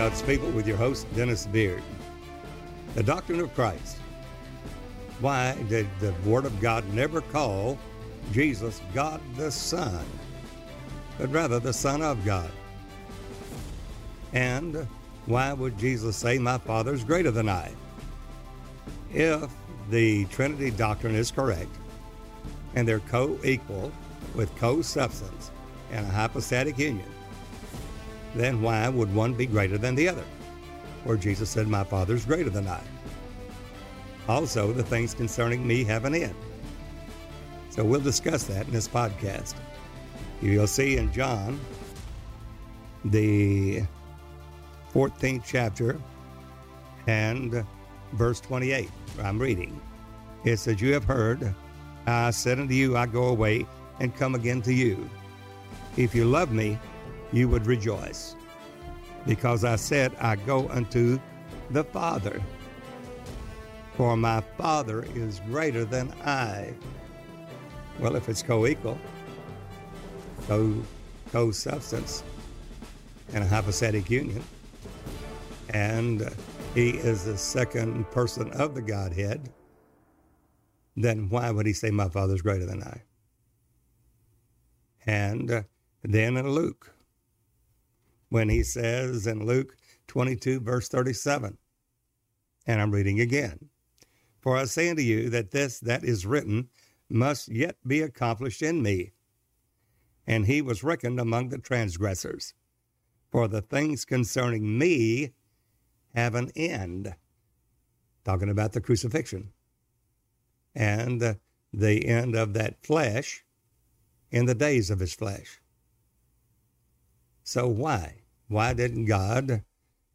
God's people with your host, Dennis Beard. The doctrine of Christ. Why did the Word of God never call Jesus God the Son, but rather the Son of God? And why would Jesus say, My Father is greater than I? If the Trinity doctrine is correct, and they're co equal with co substance and a hypostatic union, then why would one be greater than the other? Where Jesus said, My Father is greater than I. Also, the things concerning me have an end. So we'll discuss that in this podcast. You'll see in John, the 14th chapter and verse 28. I'm reading. It says, You have heard, I said unto you, I go away and come again to you. If you love me, you would rejoice. Because I said, I go unto the Father. For my Father is greater than I. Well, if it's co equal, co substance, and a hypostatic union, and he is the second person of the Godhead, then why would he say, My Father is greater than I? And uh, then in Luke, when he says in Luke 22, verse 37, and I'm reading again, For I say unto you that this that is written must yet be accomplished in me. And he was reckoned among the transgressors. For the things concerning me have an end. Talking about the crucifixion and the end of that flesh in the days of his flesh. So, why? Why didn't God,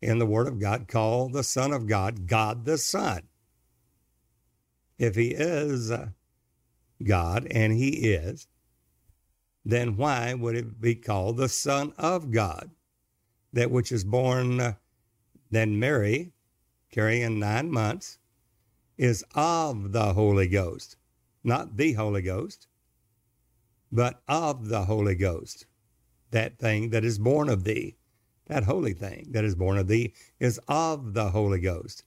in the Word of God, call the Son of God God the Son? If he is God, and he is, then why would it be called the Son of God? That which is born uh, then Mary, carrying nine months, is of the Holy Ghost, not the Holy Ghost, but of the Holy Ghost. That thing that is born of thee, that holy thing that is born of thee, is of the Holy Ghost.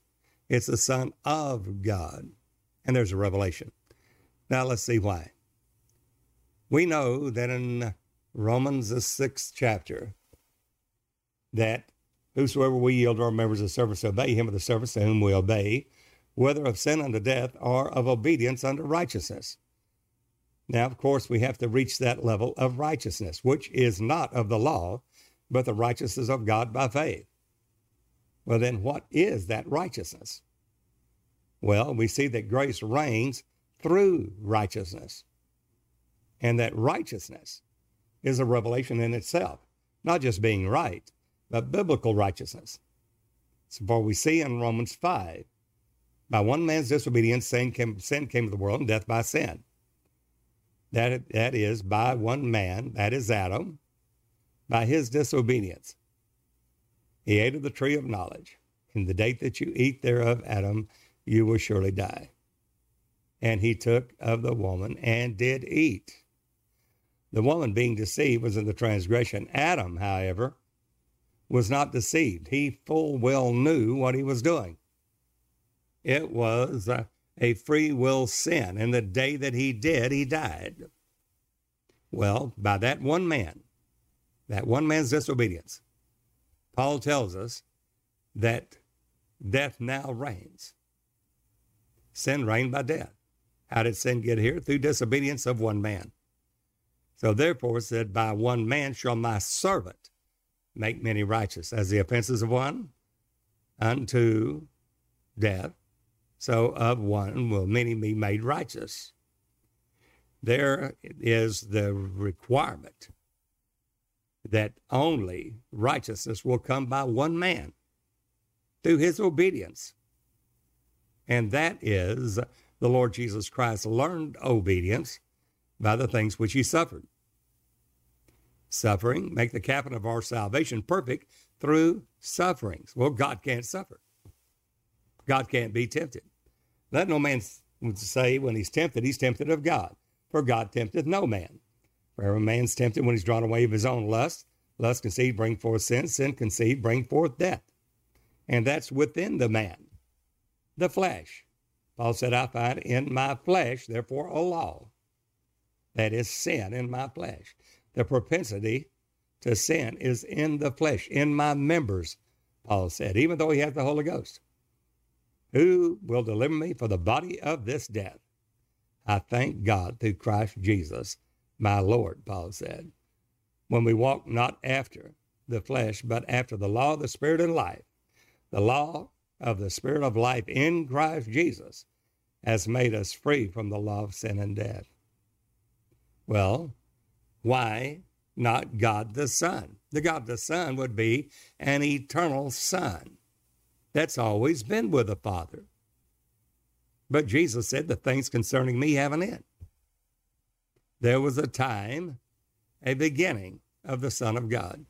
It's the Son of God. And there's a revelation. Now let's see why. We know that in Romans, the sixth chapter, that Whosoever we yield our members of service to obey him of the service to whom we obey, whether of sin unto death or of obedience unto righteousness. Now, of course, we have to reach that level of righteousness, which is not of the law, but the righteousness of God by faith. Well, then, what is that righteousness? Well, we see that grace reigns through righteousness, and that righteousness is a revelation in itself, not just being right, but biblical righteousness. So for we see in Romans 5, by one man's disobedience, sin came, sin came to the world, and death by sin. That, that is, by one man, that is Adam, by his disobedience. He ate of the tree of knowledge. In the day that you eat thereof, Adam, you will surely die. And he took of the woman and did eat. The woman being deceived was in the transgression. Adam, however, was not deceived. He full well knew what he was doing. It was a, a free will sin, and the day that he did, he died. Well, by that one man, that one man's disobedience, Paul tells us that death now reigns. Sin reigned by death. How did sin get here? Through disobedience of one man. So therefore said, By one man shall my servant make many righteous, as the offenses of one unto death, so of one will many be made righteous. There is the requirement that only righteousness will come by one man through his obedience. And that is the Lord Jesus Christ learned obedience by the things which he suffered suffering, make the captain of our salvation perfect through sufferings. Well, God can't suffer. God can't be tempted. Let no man say when he's tempted, he's tempted of God. For God tempteth no man. For every man's tempted when he's drawn away of his own lust. Lust conceived, bring forth sin. Sin conceived, bring forth death. and that's within the man, the flesh. Paul said, I find in my flesh, therefore, a law. That is sin in my flesh. The propensity to sin is in the flesh, in my members, Paul said, even though he has the Holy Ghost. Who will deliver me from the body of this death? I thank God through Christ Jesus, my Lord, Paul said. When we walk not after the flesh, but after the law of the Spirit and life, the law of the Spirit of life in Christ Jesus has made us free from the law of sin and death. Well, why not God the Son? The God the Son would be an eternal Son that's always been with the Father. But Jesus said, The things concerning me have an end. There was a time, a beginning of the Son of God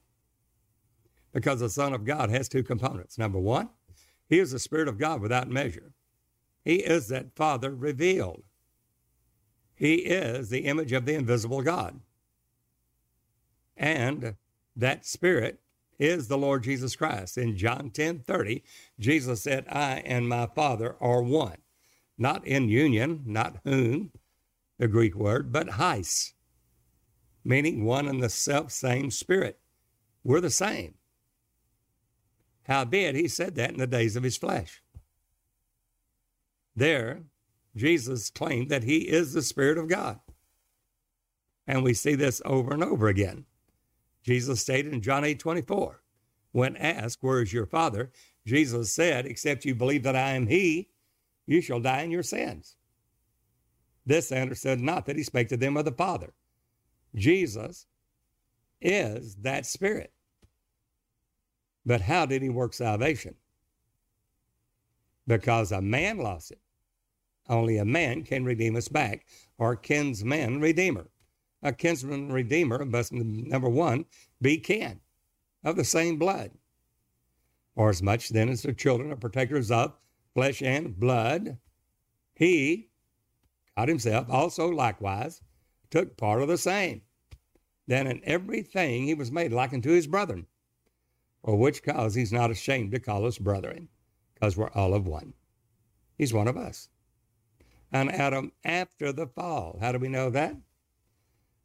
because the Son of God has two components. Number one, He is the Spirit of God without measure. He is that Father revealed. He is the image of the invisible God. And that Spirit is the Lord Jesus Christ. In John 10 30, Jesus said, I and my Father are one. Not in union, not whom, the Greek word, but heis, meaning one and the self same Spirit. We're the same. Howbeit, he said that in the days of his flesh. There, Jesus claimed that he is the Spirit of God. And we see this over and over again. Jesus stated in John 8 24, when asked, Where is your Father? Jesus said, Except you believe that I am He, you shall die in your sins. This understood not that he spake to them of the Father. Jesus is that Spirit. But how did he work salvation? Because a man lost it. Only a man can redeem us back, or kinsman redeemer. A kinsman redeemer must, number one, be kin of the same blood. Or as much then as the children are partakers of flesh and blood, he, God himself, also likewise took part of the same. Then in everything he was made like unto his brethren for which cause he's not ashamed to call us brethren, because we're all of one. He's one of us. And Adam after the fall. How do we know that?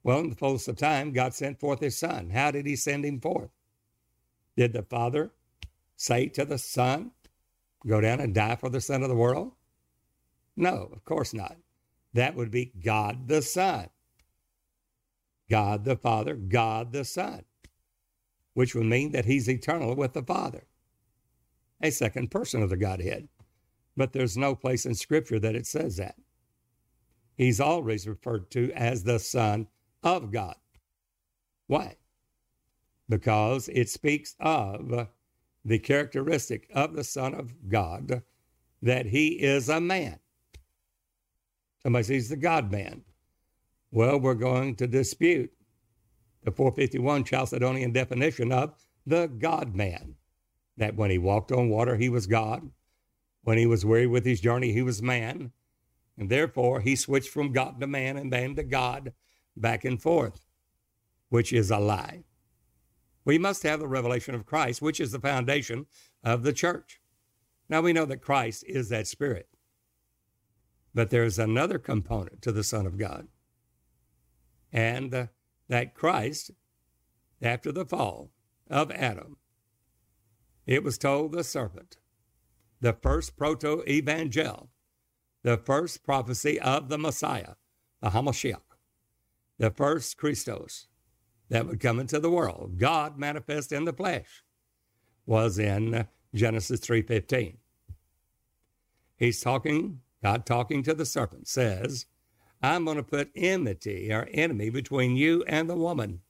Well, in the fullness of time, God sent forth his son. How did he send him forth? Did the Father say to the Son, Go down and die for the sin of the world? No, of course not. That would be God the Son. God the Father, God the Son which would mean that he's eternal with the Father, a second person of the Godhead. But there's no place in Scripture that it says that. He's always referred to as the Son of God. Why? Because it speaks of the characteristic of the Son of God that he is a man. Somebody says the God man. Well, we're going to dispute the 451 Chalcedonian definition of the God man. That when he walked on water, he was God. When he was weary with his journey, he was man. And therefore, he switched from God to man and man to God back and forth, which is a lie. We must have the revelation of Christ, which is the foundation of the church. Now we know that Christ is that Spirit. But there's another component to the Son of God. And uh, that Christ, after the fall of Adam, it was told the serpent, the first proto evangel, the first prophecy of the Messiah, the Hamashiach, the first Christos that would come into the world, God manifest in the flesh, was in Genesis 3:15. He's talking, God talking to the serpent says, I'm going to put enmity or enemy between you and the woman,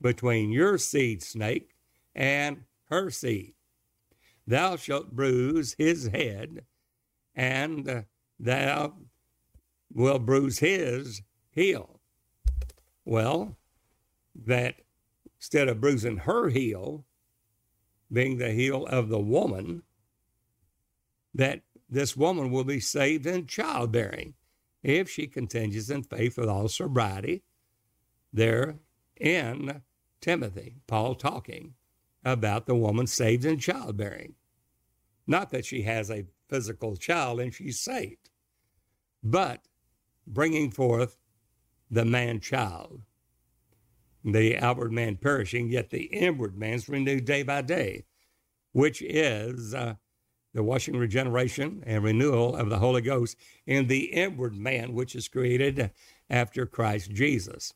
between your seed, snake, and her seed. Thou shalt bruise his head, and uh, thou will bruise his heel. Well, that instead of bruising her heel, being the heel of the woman, that this woman will be saved in childbearing if she continues in faith with all sobriety. There in Timothy, Paul talking about the woman saved in childbearing. Not that she has a physical child and she's saved, but bringing forth the man child. The outward man perishing, yet the inward man's renewed day by day, which is uh, the washing, regeneration, and renewal of the Holy Ghost in the inward man, which is created after Christ Jesus.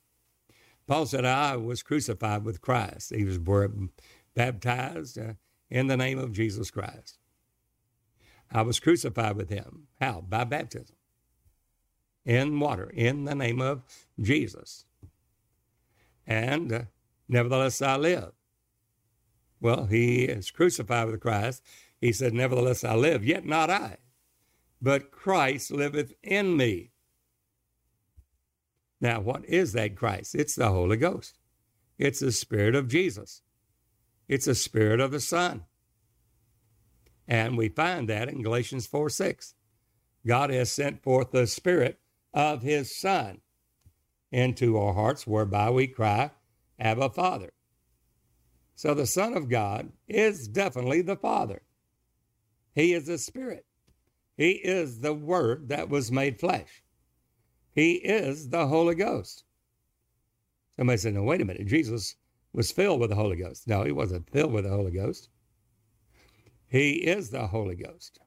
Paul said, I was crucified with Christ. He was baptized uh, in the name of Jesus Christ. I was crucified with him. How? By baptism. In water, in the name of Jesus. And uh, nevertheless I live. Well, he is crucified with Christ. He said, Nevertheless I live, yet not I, but Christ liveth in me. Now, what is that Christ? It's the Holy Ghost. It's the Spirit of Jesus. It's the Spirit of the Son. And we find that in Galatians 4 6. God has sent forth the Spirit of His Son into our hearts, whereby we cry, Abba, Father. So the Son of God is definitely the Father. He is the Spirit. He is the Word that was made flesh. He is the Holy Ghost. Somebody said, no, wait a minute. Jesus was filled with the Holy Ghost. No, he wasn't filled with the Holy Ghost. He is the Holy Ghost.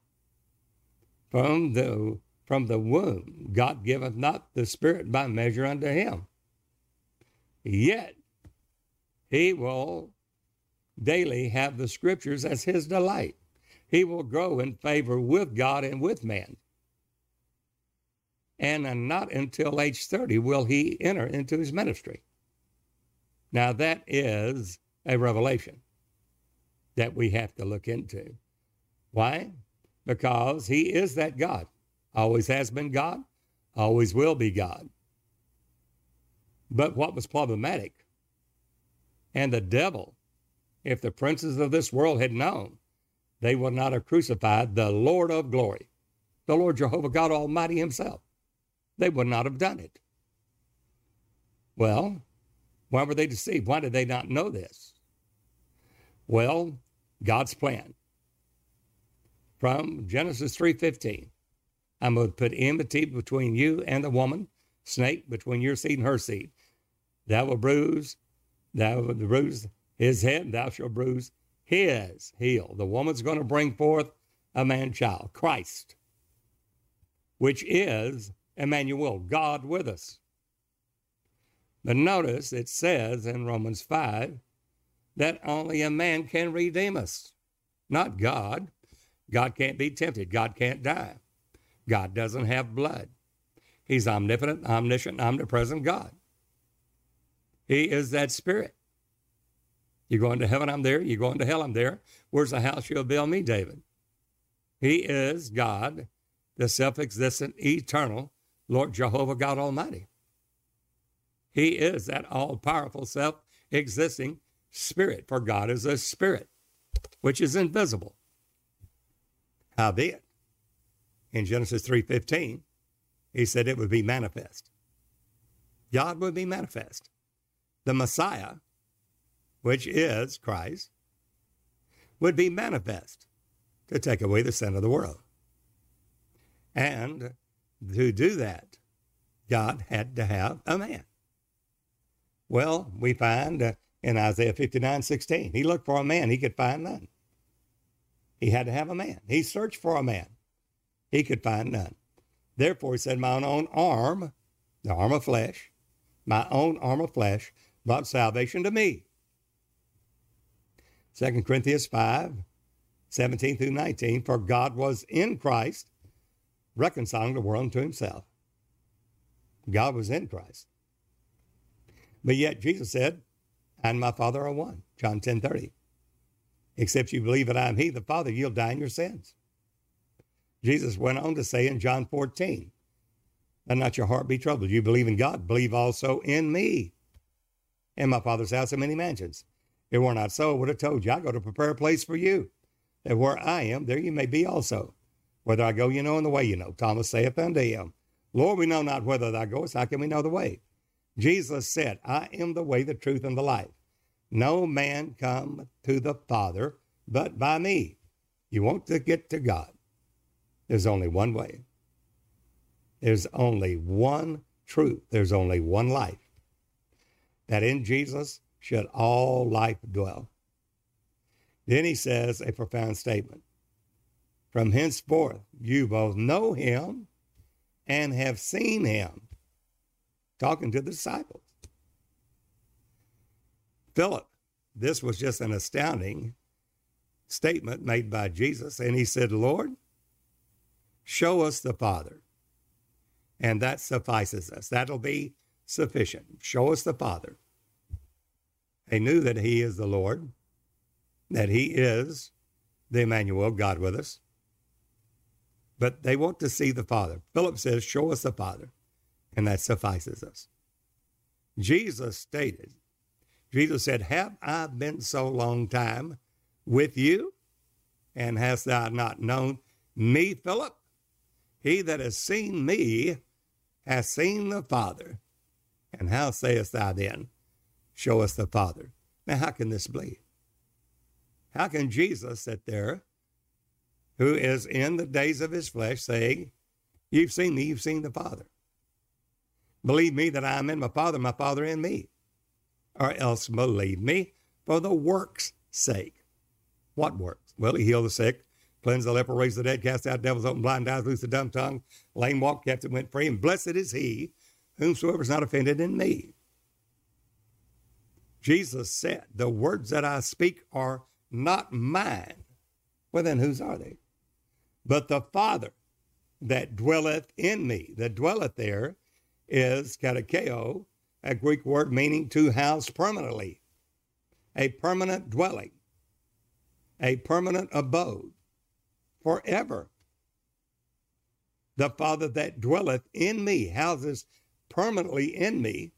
From the from the womb, God giveth not the Spirit by measure unto him. Yet he will daily have the scriptures as his delight. He will grow in favor with God and with man and not until age 30 will he enter into his ministry. Now, that is a revelation that we have to look into. Why? Because he is that God, always has been God, always will be God. But what was problematic? And the devil, if the princes of this world had known, they would not have crucified the Lord of glory, the Lord Jehovah God Almighty Himself they would not have done it. Well, why were they deceived? Why did they not know this? Well, God's plan. From Genesis 3:15, I'm going to put enmity between you and the woman, snake between your seed and her seed. Thou will bruise, thou will bruise his head, thou shalt bruise his heel. The woman's going to bring forth a man child, Christ, which is Emmanuel, God with us. But notice it says in Romans 5 that only a man can redeem us, not God. God can't be tempted. God can't die. God doesn't have blood. He's omnipotent, omniscient, omnipresent God. He is that spirit. You're going to heaven, I'm there. You're going to hell, I'm there. Where's the house you'll build me, David? He is God, the self existent, eternal, Lord Jehovah God Almighty. He is that all powerful, self existing spirit, for God is a spirit which is invisible. Howbeit, in Genesis 3:15, he said it would be manifest. God would be manifest. The Messiah, which is Christ, would be manifest to take away the sin of the world. And to do that, God had to have a man. Well, we find uh, in Isaiah 59 16, he looked for a man, he could find none. He had to have a man. He searched for a man, he could find none. Therefore, he said, My own arm, the arm of flesh, my own arm of flesh brought salvation to me. 2 Corinthians 5 17 through 19, for God was in Christ reconciling the world unto himself. God was in Christ. But yet Jesus said, and my Father are one. John 10 30. Except you believe that I am He, the Father, you'll die in your sins. Jesus went on to say in John 14, Let not your heart be troubled. You believe in God, believe also in me. In my Father's house are many mansions. It were not so, I would have told you, I go to prepare a place for you, that where I am, there you may be also. Whether I go, you know, and the way you know. Thomas saith unto him, Lord, we know not whither thou goest. How can we know the way? Jesus said, I am the way, the truth, and the life. No man come to the Father but by me. You want to get to God. There's only one way. There's only one truth. There's only one life. That in Jesus should all life dwell. Then he says a profound statement. From henceforth, you both know him and have seen him. Talking to the disciples. Philip, this was just an astounding statement made by Jesus. And he said, Lord, show us the Father. And that suffices us. That'll be sufficient. Show us the Father. They knew that He is the Lord, that He is the Emmanuel, God with us. But they want to see the Father. Philip says, Show us the Father. And that suffices us. Jesus stated, Jesus said, Have I been so long time with you? And hast thou not known me, Philip? He that has seen me has seen the Father. And how sayest thou then, Show us the Father? Now, how can this be? How can Jesus sit there, who is in the days of his flesh, saying, You've seen me, you've seen the Father? Believe me that I am in my Father, my Father in me. Or else believe me for the work's sake. What works? Well, he healed the sick, cleansed the leper, raised the dead, cast out devils, opened blind eyes, loosed the dumb tongue, lame walk, captive went free, and blessed is he whomsoever is not offended in me. Jesus said, The words that I speak are not mine. Well, then whose are they? But the Father that dwelleth in me. That dwelleth there is katoikeo, a Greek word meaning to house permanently, a permanent dwelling a permanent abode forever. The Father that dwelleth in me, houses permanently in me,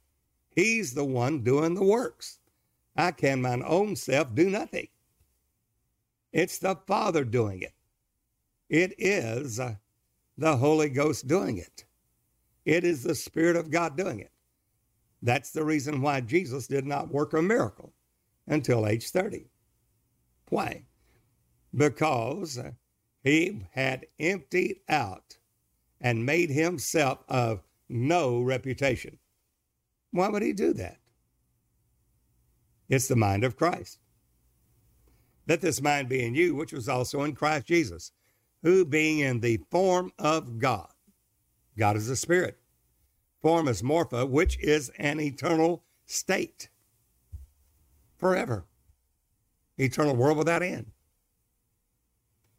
he's the one doing the works. I can mine own self do nothing. It's the Father doing it. It is uh, the Holy Ghost doing it. It is the Spirit of God doing it. That's the reason why Jesus did not work a miracle until age 30. Why? because uh, he had emptied out and made himself of no reputation. Why would he do that? It's the mind of Christ. Let this mind be in you, which was also in Christ Jesus, who being in the form of God, God is a spirit, form is morpha, which is an eternal state, forever, eternal world without end.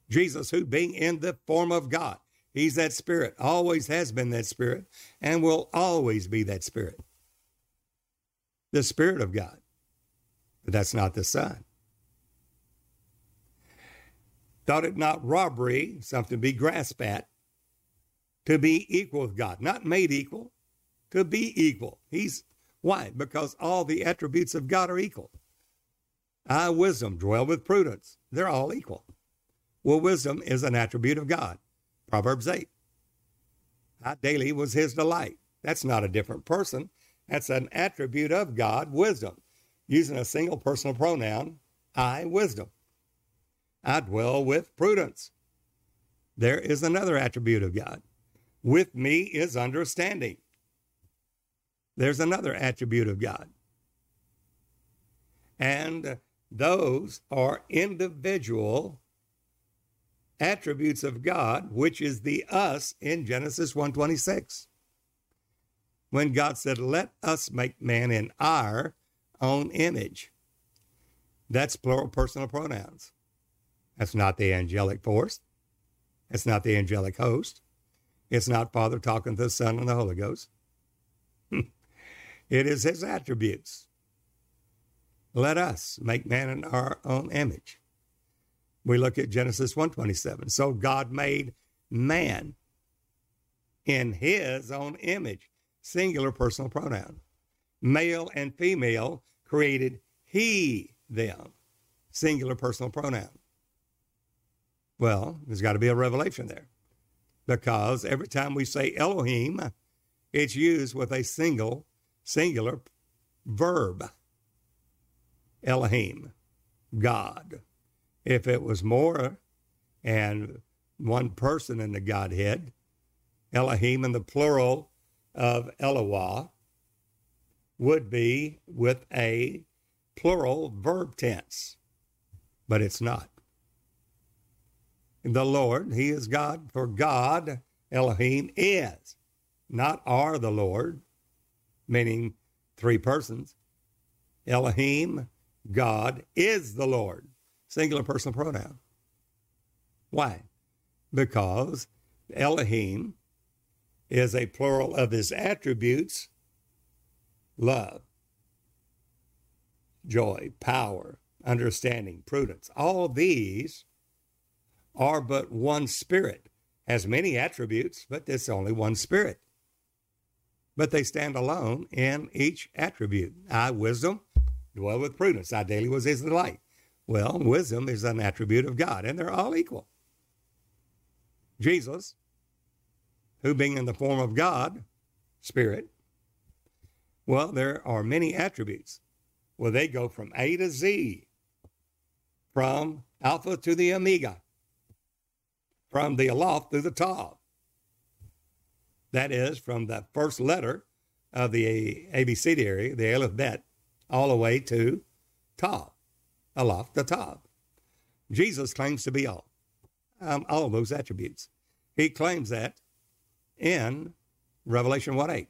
Jesus, who being in the form of God, he's that spirit, always has been that spirit, and will always be that spirit. The Spirit of God. But that's not the Son. Thought it not robbery, something to be grasped at, to be equal with God, not made equal, to be equal. He's why? Because all the attributes of God are equal. I, wisdom, dwell with prudence. They're all equal. Well, wisdom is an attribute of God. Proverbs 8. I daily was his delight. That's not a different person. That's an attribute of God, wisdom. Using a single personal pronoun, I, wisdom. I dwell with prudence. There is another attribute of God. With me is understanding. There's another attribute of God. And those are individual attributes of God, which is the us in Genesis 1:26. When God said, "Let us make man in our own image." That's plural personal pronouns. That's not the angelic force. It's not the angelic host. It's not Father talking to the Son and the Holy Ghost. Hmm. it is his attributes. Let us make man in our own image. We look at Genesis 127. So God made man in his own image, singular personal pronoun. Male and female created he them, singular personal pronoun. Well, there's got to be a revelation there because every time we say Elohim, it's used with a single, singular verb. Elohim, God. If it was more, and one person in the Godhead, Elohim in the plural of Eloah, would be with a plural verb tense, but it's not. The Lord, He is God, for God, Elohim, is, not are the Lord, meaning three persons. Elohim, God, is the Lord, singular personal pronoun. Why? Because Elohim is a plural of his attributes love, joy, power, understanding, prudence. All these are but one spirit, has many attributes, but it's only one spirit. But they stand alone in each attribute. I, wisdom, dwell with prudence. I daily was his delight. Well, wisdom is an attribute of God, and they're all equal. Jesus, who being in the form of God, Spirit, well, there are many attributes. Well, they go from A to Z, from Alpha to the Omega, from the Aleph to the Tav. That is, from the first letter of the ABCDary, the Aleph Bet, all the way to Tav, Aleph to Tav. Jesus claims to be all, um, all those attributes. He claims that in Revelation 1 8.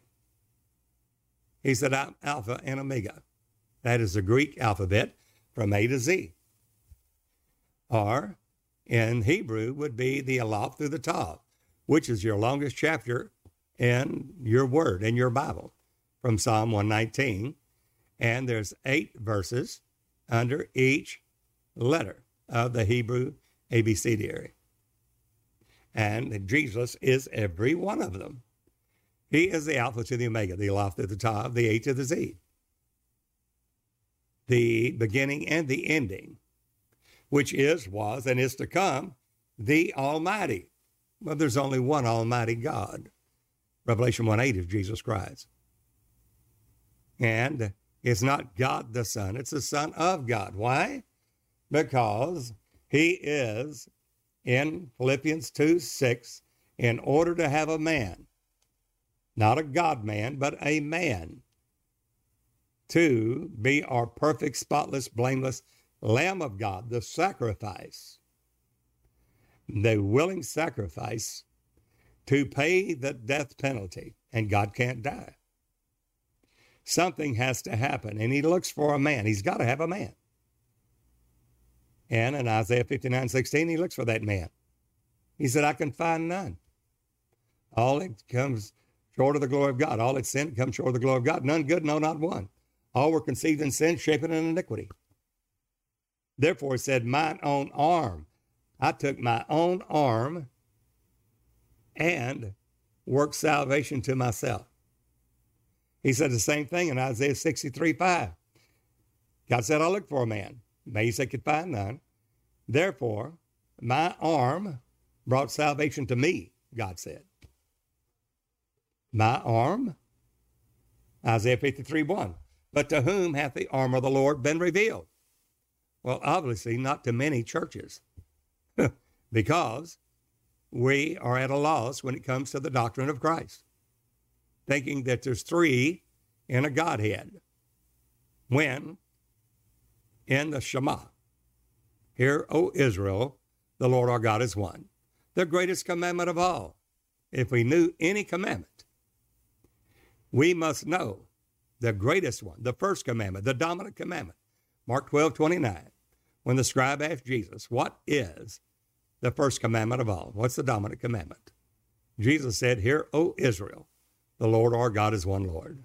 He said, I'm Alpha and Omega. That is the Greek alphabet from A to Z. Or in Hebrew would be the Aleph through the Tav, which is your longest chapter in your word, in your Bible, from Psalm 119. And there's eight verses under each letter of the Hebrew ABCDary. And Jesus is every one of them. He is the Alpha to the Omega, the Aleph to the Tav, the A to the Z, the beginning and the ending, which is, was, and is to come, the Almighty. Well, there's only one Almighty God. Revelation 1 8 is Jesus Christ. And it's not God the Son, it's the Son of God. Why? Because he is in Philippians 2 6, in order to have a man, not a God man, but a man, to be our perfect, spotless, blameless Lamb of God, the sacrifice, the willing sacrifice to pay the death penalty. And God can't die. Something has to happen, and He looks for a man. He's got to have a man. And in Isaiah 59 16, He looks for that man. He said, I can find none. All it comes short of the glory of God. All its sin comes short of the glory of God. None good, no, not one. All were conceived in sin, shapen in iniquity. Therefore, he said, Mine own arm. I took my own arm and worked salvation to myself. He said the same thing in Isaiah 63 5. God said, I looked for a man. Maybe they could find none. Therefore, my arm brought salvation to me, God said my arm? Isaiah 53 1. But to whom hath the arm of the Lord been revealed? Well, obviously, not to many churches, because we are at a loss when it comes to the doctrine of Christ, thinking that there's three in a Godhead, when in the Shema, Hear, O Israel, the Lord our God is one, the greatest commandment of all. If we knew any commandment, we must know the greatest one, the first commandment, the dominant commandment. Mark 12, 29. When the scribe asked Jesus, What is the first commandment of all? What's the dominant commandment? Jesus said, Hear, O Israel, the Lord our God is one Lord.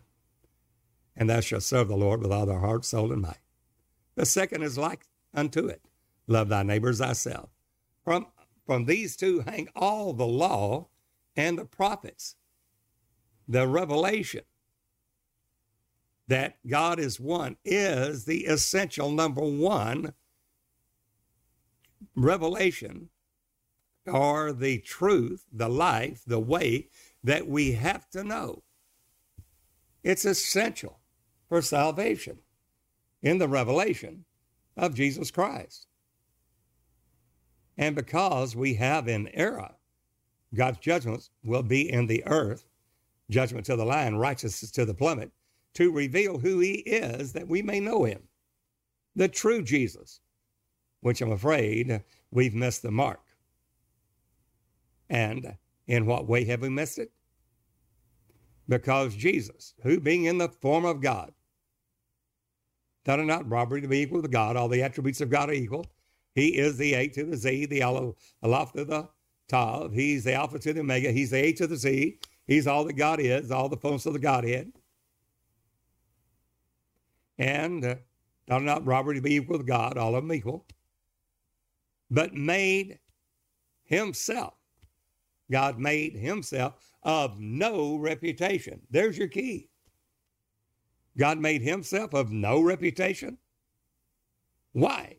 And thou shalt serve the Lord with all thy heart, soul, and might. The second is like unto it love thy neighbors thyself. From, from these two hang all the law and the prophets the revelation that God is one is the essential number one revelation or the truth, the life, the way that we have to know. It's essential for salvation in the revelation of Jesus Christ. And because we have an era, God's judgments will be in the earth, judgment to the lion, righteousness to the plummet, to reveal who he is that we may know him, the true Jesus, which I'm afraid we've missed the mark. And in what way have we missed it? Because Jesus, who being in the form of God, thought it not robbery to be equal to God, all the attributes of God are equal. He is the A to the Z, the Aleph to the Tav. He's the Alpha to the Omega. He's the A to the Z. He's all that God is, all the fullness of the Godhead. And uh, thought not robbery to be equal to God, all of them equal, but made himself God made himself of no reputation. There's your key. God made himself of no reputation. Why?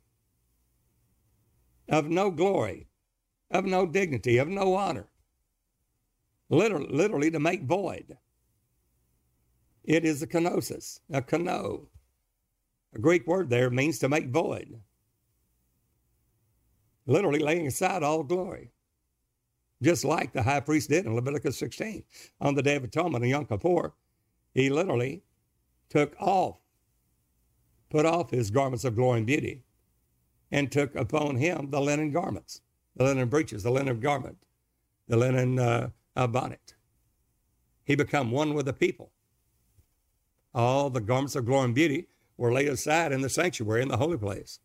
Of no glory, of no dignity, of no honor. Literally, literally to make void. It is a kenosis, a keno. A Greek word there means to make void. Literally laying aside all glory just like the high priest did in Leviticus 16 on the Day of Atonement in Yom Kippur. He literally took off, put off his garments of glory and beauty, and took upon him the linen garments, the linen breeches, the linen garment, the linen uh, uh, bonnet. He became one with the people. All the garments of glory and beauty were laid aside in the sanctuary in the holy place.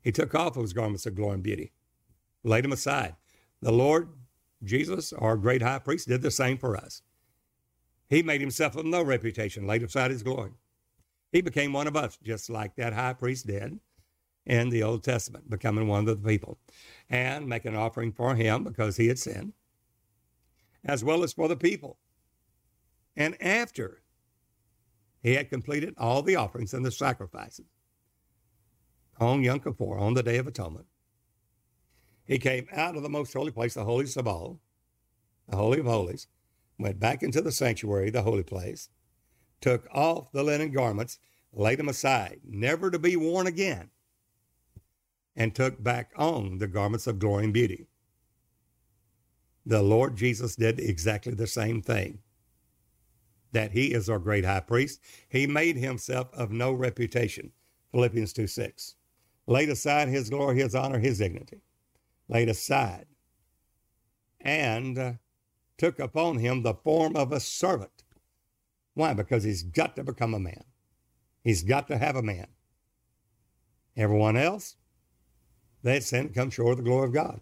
He took off those garments of glory and beauty laid them aside. The Lord Jesus, our great high priest, did the same for us. He made himself of no reputation, laid aside his glory. He became one of us, just like that high priest did in the Old Testament, becoming one of the people and make an offering for him because he had sinned, as well as for the people. And after he had completed all the offerings and the sacrifices on Yom Kippur, on the Day of Atonement, he came out of the most holy place, the holiest of all, the Holy of Holies, went back into the sanctuary, the holy place, took off the linen garments, laid them aside, never to be worn again, and took back on the garments of glory and beauty. The Lord Jesus did exactly the same thing. That he is our great high priest. He made himself of no reputation. Philippians 2 6. Laid aside his glory, his honor, his dignity laid aside and took upon him the form of a servant. Why? Because he's got to become a man. He's got to have a man. Everyone else, they and come short of the glory of God.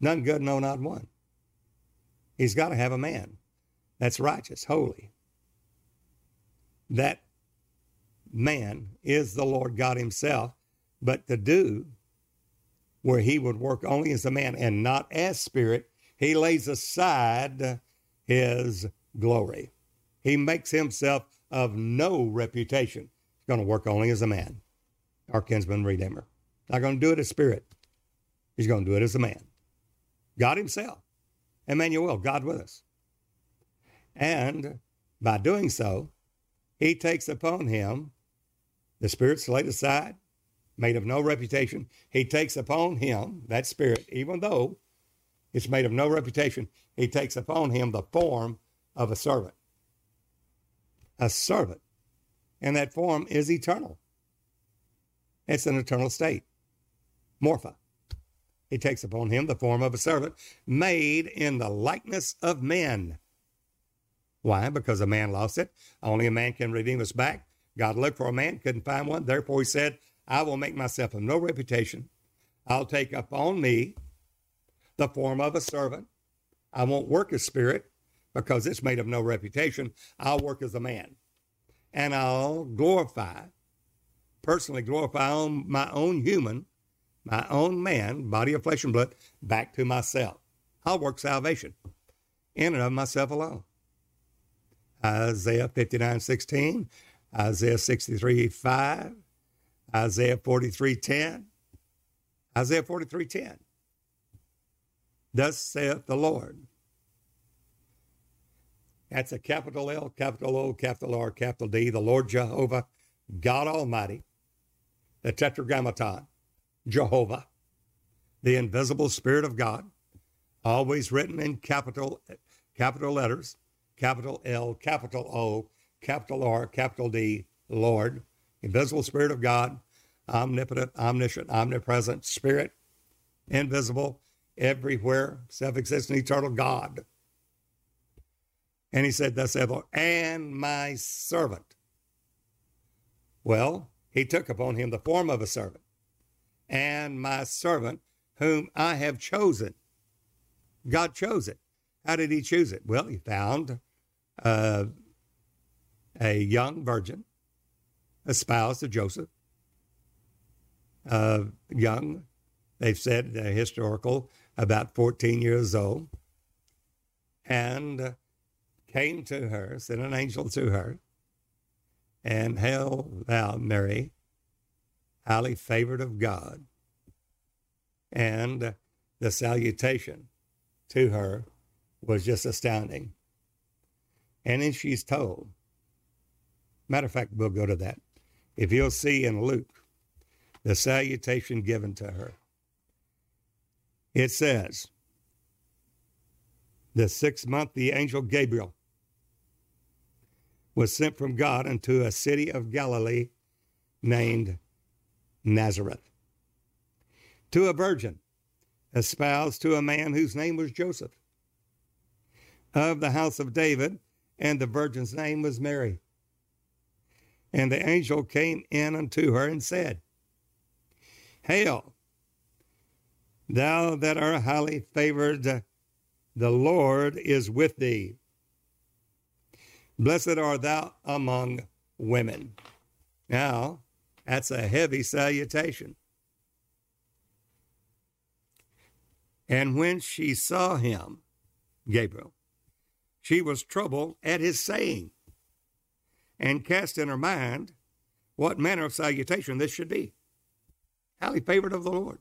None good, no, not one. He's got to have a man that's righteous, holy. That man is the Lord God Himself, but to do where he would work only as a man and not as spirit, he lays aside his glory. He makes himself of no reputation. He's going to work only as a man, our kinsman redeemer. Not going to do it as spirit. He's going to do it as a man. God himself. Emmanuel, God with us. And by doing so, he takes upon him the spirit's laid aside, made of no reputation, he takes upon him, that spirit, even though it's made of no reputation, he takes upon him the form of a servant. A servant. And that form is eternal. It's an eternal state. Morpha. He takes upon him the form of a servant made in the likeness of men. Why? Because a man lost it. Only a man can redeem us back. God looked for a man, couldn't find one. Therefore, he said, I will make myself of no reputation. I'll take upon me the form of a servant. I won't work as spirit because it's made of no reputation. I'll work as a man. And I'll glorify, personally glorify my own human, my own man, body of flesh and blood, back to myself. I'll work salvation in and of myself alone. Isaiah 59 16, Isaiah 63 5, Isaiah 43:10. Isaiah 43:10. Thus saith the Lord. That's a capital L, capital O, capital R, capital D, the Lord Jehovah, God Almighty, the Tetragrammaton, Jehovah, the invisible Spirit of God, always written in capital capital letters, capital L, capital O, capital R, capital D, Lord, invisible Spirit of God, omnipotent, omniscient, omnipresent Spirit, invisible, everywhere, self existent, eternal God. And he said, Thus Lord, and my servant. Well, he took upon him the form of a servant, and my servant, whom I have chosen. God chose it. How did he choose it? Well, he found uh, a young virgin, a spouse to Joseph, uh, young, they've said uh, historical, about 14 years old, and came to her, sent an angel to her, and hail thou, Mary, highly favored of God. And the salutation to her was just astounding. And then she's told, matter of fact, we'll go to that. If you'll see in Luke, the salutation given to her, it says, the sixth month, the angel Gabriel was sent from God unto a city of Galilee named Nazareth to a virgin espoused to a man whose name was Joseph of the house of David, and the virgin's name was Mary. And the angel came in unto her and said, Hail, thou that art highly favored, the Lord is with thee. Blessed art thou among women. Now, that's a heavy salutation. And when she saw him, Gabriel, she was troubled at his saying and cast in her mind what manner of salutation this should be. Highly favored of the Lord.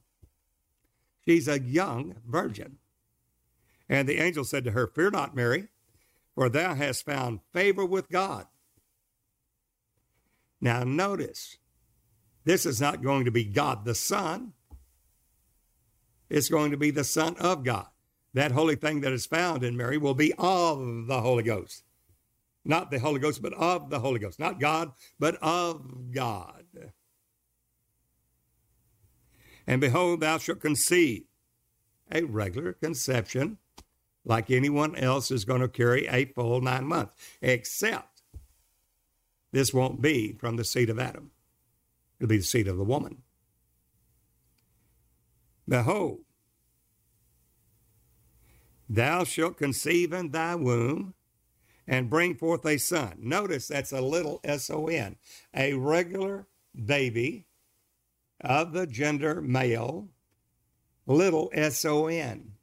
She's a young virgin. And the angel said to her, Fear not, Mary, for thou hast found favor with God. Now, notice, this is not going to be God the Son. It's going to be the Son of God. That holy thing that is found in Mary will be of the Holy Ghost. Not the Holy Ghost, but of the Holy Ghost. Not God, but of God. And behold, thou shalt conceive a regular conception like anyone else is going to carry a full nine months, except this won't be from the seed of Adam. It'll be the seed of the woman. Behold, thou shalt conceive in thy womb and bring forth a son. Notice that's a little S O N, a regular baby of the gender male, little S O N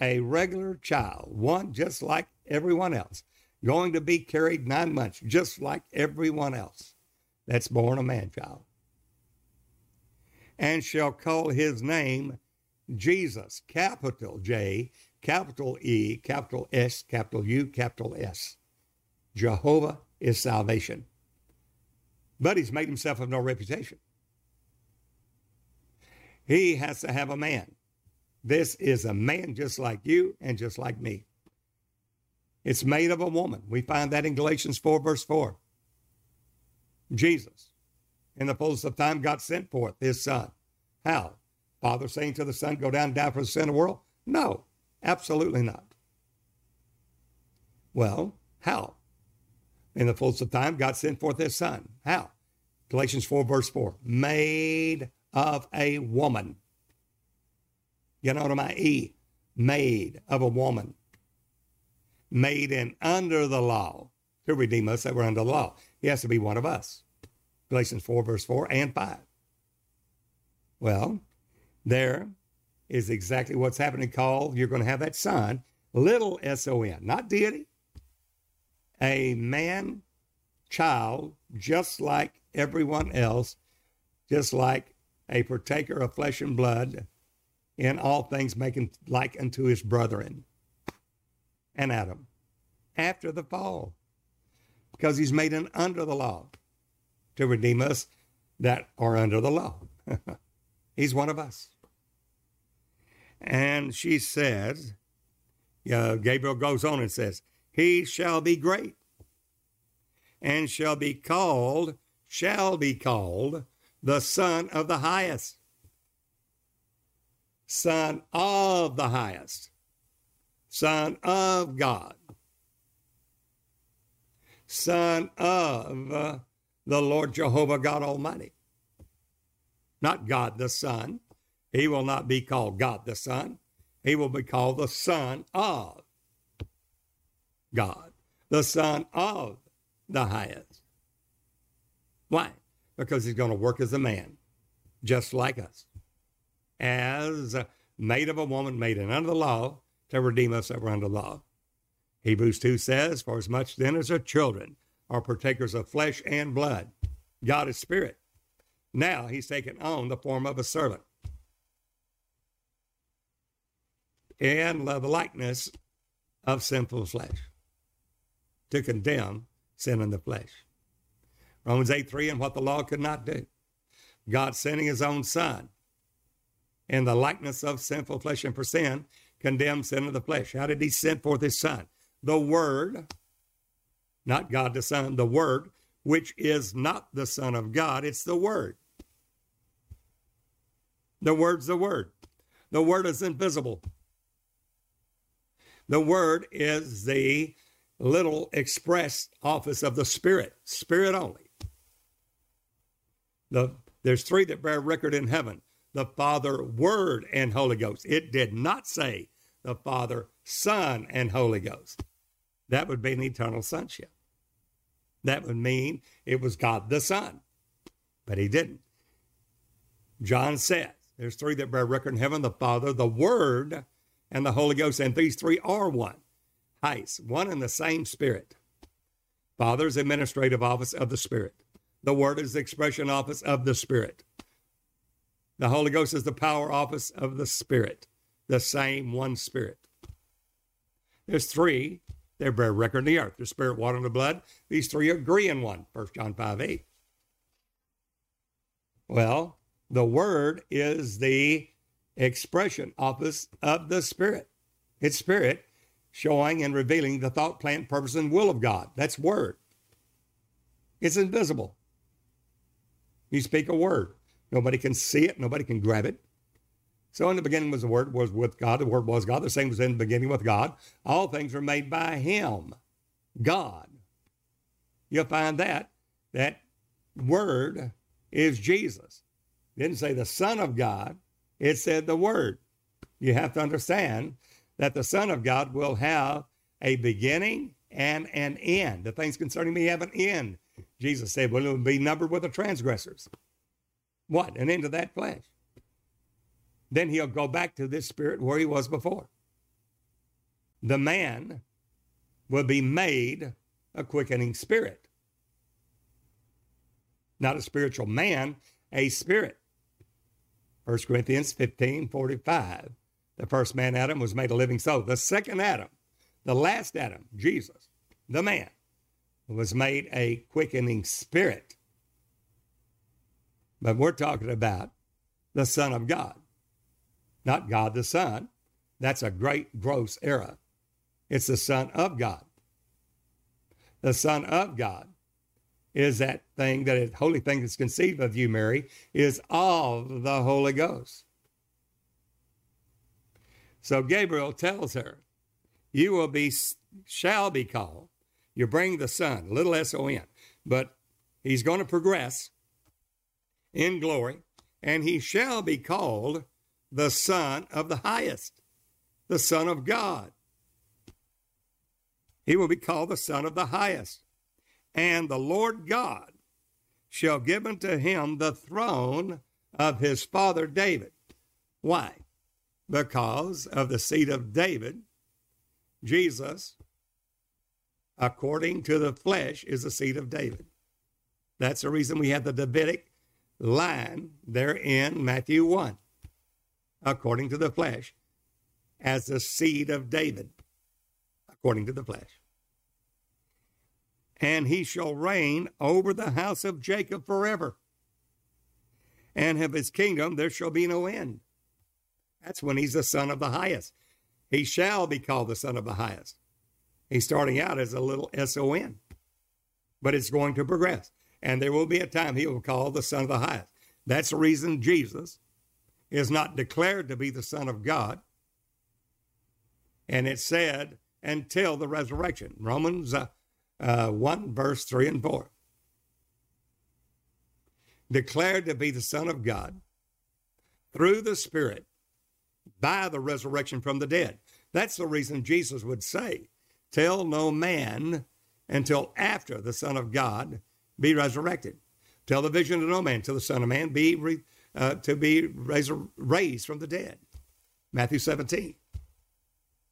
a regular child, one just like everyone else, going to be carried nine months, just like everyone else that's born a man child, and shall call his name Jesus, capital J, capital E, capital S, capital U, capital S. Jehovah is salvation. But he's made himself of no reputation. He has to have a man. This is a man just like you and just like me. It's made of a woman. We find that in Galatians 4, verse 4. Jesus, in the fullness of time, God sent forth his son. How? Father saying to the Son, Go down and die for the sin of the world? No, absolutely not. Well, how? In the fullness of time, God sent forth his Son. How? Galatians 4, verse 4. Made of a woman. You know what I mean? Made of a woman. Made in under the law to redeem us that were under the law. He has to be one of us. Galatians 4, verse 4 and 5. Well, there is exactly what's happening called you're going to have that son, little S O N, not deity, a man child, just like everyone else, just like a partaker of flesh and blood, in all things making like unto his brethren and Adam after the fall, because he's made an under the law to redeem us that are under the law. He's one of us. And she says, uh, Gabriel goes on and says, He shall be great and shall be called, shall be called the Son of the Highest. Son of the Highest. Son of God. Son of the Lord Jehovah God Almighty. Not God the Son. He will not be called God the Son. He will be called the Son of God, the Son of the highest. Why? Because he's going to work as a man, just like us, as made of a woman, made in under the law, to redeem us that were under the law. Hebrews 2 says, For as much then as our children are partakers of flesh and blood, God is spirit. Now he's taken on the form of a servant and the likeness of sinful flesh to condemn sin in the flesh. Romans 8 3, and what the law could not do. God sending his own Son in the likeness of sinful flesh and for sin, condemned sin of the flesh. How did he send forth his Son? The Word, not God the Son, the Word, which is not the Son of God, it's the Word. The Word's the Word. The Word is invisible. The Word is the little express office of the Spirit, Spirit only. The, there's three that bear record in heaven the Father, Word, and Holy Ghost. It did not say the Father, Son, and Holy Ghost. That would be an eternal sonship. That would mean it was God the Son, but he didn't. John says there's three that bear record in heaven the Father, the Word, and the Holy Ghost, and these three are one. Heis, one and the same Spirit. Father's administrative office of the Spirit. The Word is the expression office of the Spirit. The Holy Ghost is the power office of the Spirit, the same one Spirit. There's three. They bear record in the earth. The Spirit, water, and the blood. These three agree in one. 1 John 5 8. Well, the Word is the expression office of the Spirit. It's Spirit showing and revealing the thought, plan, purpose, and will of God. That's word. It's invisible. You speak a word. Nobody can see it. Nobody can grab it. So in the beginning was the Word, was with God. The Word was God. The same was in the beginning with God. All things were made by Him, God. You'll find that that Word is Jesus. It didn't say the Son of God. It said the Word. You have to understand that the Son of God will have a beginning and an end. The things concerning me have an end. Jesus said, Well, it will be numbered with the transgressors. What? An end of that flesh. Then he'll go back to this spirit where he was before. The man will be made a quickening spirit. Not a spiritual man, a spirit. 1 Corinthians 15 45. The first man, Adam, was made a living soul. The second Adam, the last Adam, Jesus, the man, was made a quickening spirit. But we're talking about the Son of God, not God the Son. That's a great gross error. It's the Son of God. The Son of God is that thing, that holy thing that's conceived of you, Mary, is of the Holy Ghost. So Gabriel tells her, You will be, shall be called. You bring the Son, little S O N, but he's going to progress in glory, and he shall be called the Son of the highest, the Son of God. He will be called the Son of the highest. And the Lord God shall give unto him the throne of his father David. Why? because of the seed of David, Jesus, according to the flesh, is the seed of David. That's the reason we have the Davidic line there in Matthew 1, according to the flesh, as the seed of David, according to the flesh. And he shall reign over the house of Jacob forever, and of his kingdom there shall be no end. That's when he's the Son of the highest. He shall be called the Son of the highest. He's starting out as a little S O N, but it's going to progress. And there will be a time he will call the Son of the highest. That's the reason Jesus is not declared to be the Son of God. And it said, until the resurrection. Romans uh, uh, 1, verse 3 and 4. Declared to be the Son of God through the Spirit by the resurrection from the dead. That's the reason Jesus would say, Tell no man until after the Son of God be resurrected. Tell the vision to no man till the Son of Man be re, uh, to be raised, raised from the dead. Matthew 17.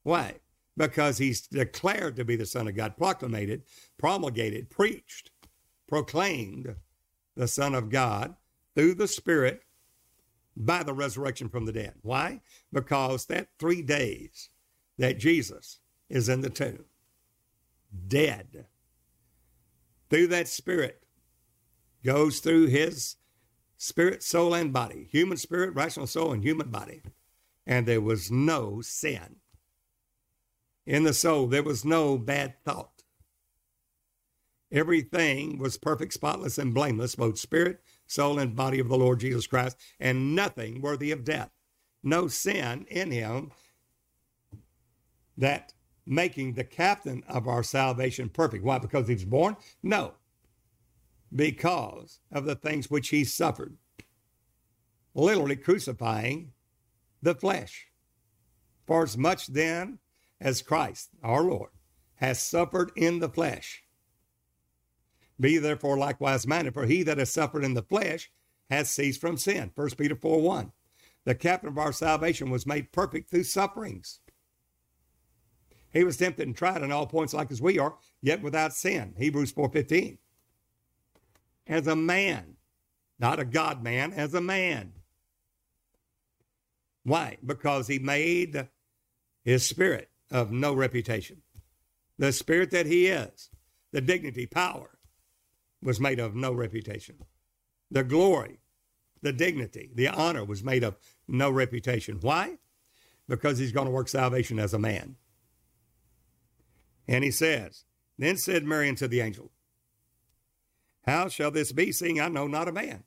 Why? Because he's declared to be the Son of God, proclamated, promulgated, preached, proclaimed the Son of God through the Spirit by the resurrection from the dead. Why? Because that three days that Jesus is in the tomb, dead, through that Spirit, goes through his spirit, soul, and body human spirit, rational soul, and human body. And there was no sin. In the soul, there was no bad thought. Everything was perfect, spotless, and blameless, both spirit, soul, and body of the Lord Jesus Christ, and nothing worthy of death. No sin in him that making the captain of our salvation perfect. Why? Because he was born? No. Because of the things which he suffered. Literally crucifying the flesh. For as much then as Christ, our Lord, has suffered in the flesh, be therefore likewise minded, for he that has suffered in the flesh has ceased from sin. 1 Peter 4 1. The captain of our salvation was made perfect through sufferings. He was tempted and tried in all points like as we are, yet without sin. Hebrews 4:15. As a man, not a God man, as a man. Why? Because he made his spirit of no reputation. The spirit that he is, the dignity, power, was made of no reputation. The glory, the dignity, the honor was made of no reputation. Why? Because he's going to work salvation as a man. And he says, Then said Mary unto the angel, How shall this be, seeing I know not a man?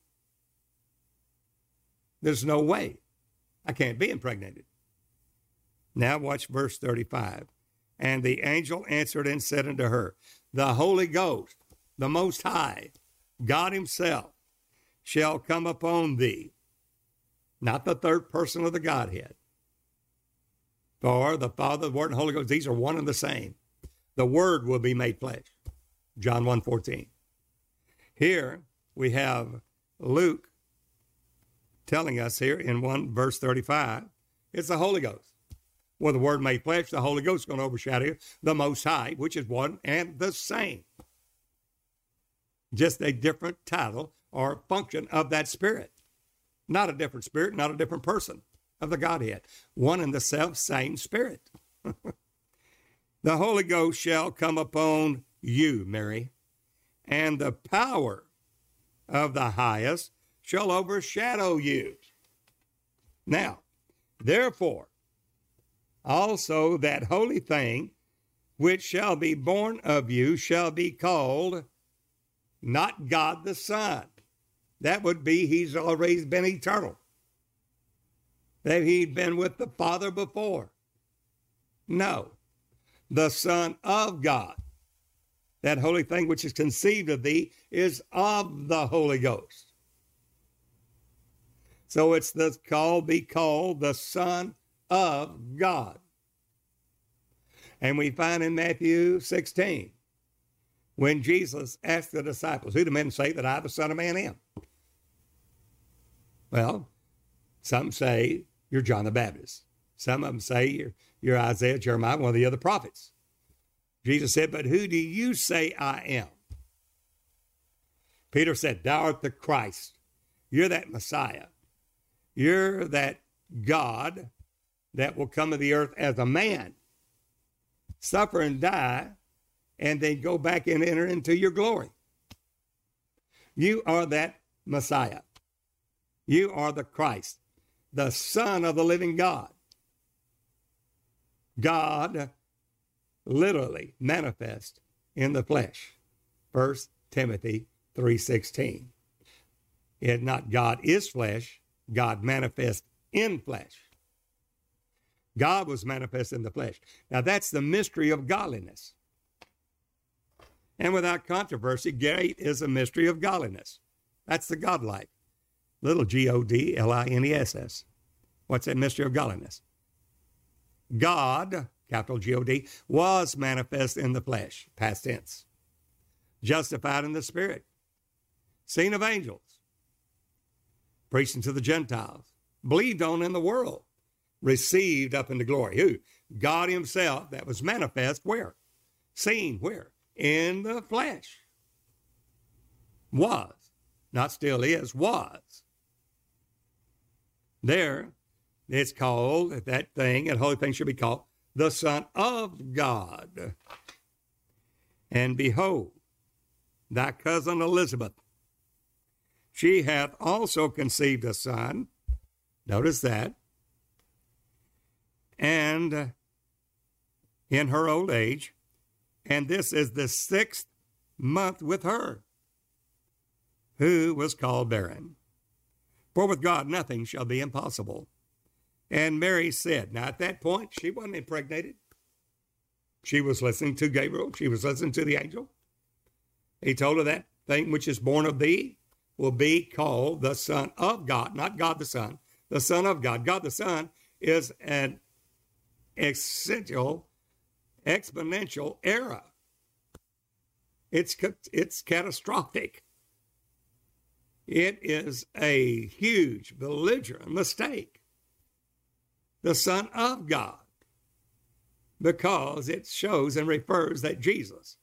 There's no way. I can't be impregnated. Now watch verse 35. And the angel answered and said unto her, The Holy Ghost the Most High, God Himself, shall come upon thee, not the third person of the Godhead. For the Father, the Word, and the Holy Ghost, these are one and the same. The Word will be made flesh. John 1 14. Here we have Luke telling us here in 1 verse 35, it's the Holy Ghost. Well, the Word made flesh, the Holy Ghost is going to overshadow the Most High, which is one and the same just a different title or function of that spirit. Not a different spirit, not a different person of the Godhead. One and the self same spirit. the Holy Ghost shall come upon you, Mary, and the power of the highest shall overshadow you. Now, therefore, also that holy thing which shall be born of you shall be called not God the Son. That would be he's always been eternal. That he'd been with the Father before. No, the Son of God. That holy thing which is conceived of thee is of the Holy Ghost. So it's the called, be called the Son of God. And we find in Matthew 16 when Jesus asked the disciples, Who do men say that I, the Son of Man, am? Well, some say you're John the Baptist. Some of them say you're, you're Isaiah, Jeremiah, one of the other prophets. Jesus said, But who do you say I am? Peter said, Thou art the Christ. You're that Messiah. You're that God that will come to the earth as a man, suffer and die and then go back and enter into your glory. You are that Messiah. You are the Christ, the Son of the living God. God literally manifest in the flesh. 1 Timothy 3:16. It not God is flesh, God manifest in flesh. God was manifest in the flesh. Now that's the mystery of godliness. And without controversy, great is a mystery of godliness. That's the God life. Little G O D L I N E S S. What's that mystery of godliness? God, capital G O D, was manifest in the flesh, past tense, justified in the spirit, seen of angels, preaching to the Gentiles, believed on in the world, received up into glory. Who? God Himself that was manifest where? Seen where? In the flesh. Was. Not still is, was. There, it's called, that thing, that holy thing should be called the Son of God. And behold, thy cousin Elizabeth, she hath also conceived a son. Notice that. And in her old age, and this is the sixth month with her, who was called barren. For with God nothing shall be impossible. And Mary said, Now at that point, she wasn't impregnated. She was listening to Gabriel, she was listening to the angel. He told her that thing which is born of thee will be called the Son of God, not God the Son, the Son of God. God the Son is an essential, exponential error. It's, it's catastrophic. It is a huge, belligerent mistake. The Son of God, because it shows and refers that Jesus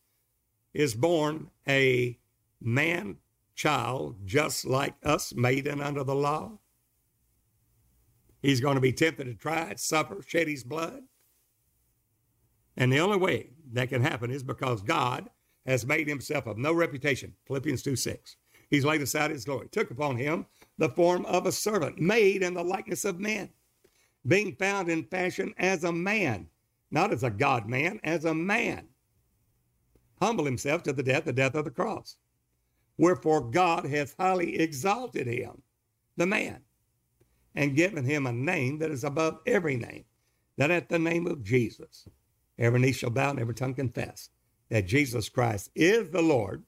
is born a man child just like us, made maiden under the law. He's going to be tempted to try it, suffer, shed his blood. And the only way that can happen is because God has made himself of no reputation. Philippians 2 6. He's laid aside his glory, took upon him the form of a servant, made in the likeness of men, being found in fashion as a man, not as a God man, as a man. Humble himself to the death, the death of the cross. Wherefore God hath highly exalted him, the man, and given him a name that is above every name, that at the name of Jesus every knee shall bow and every tongue confess that Jesus Christ is the Lord,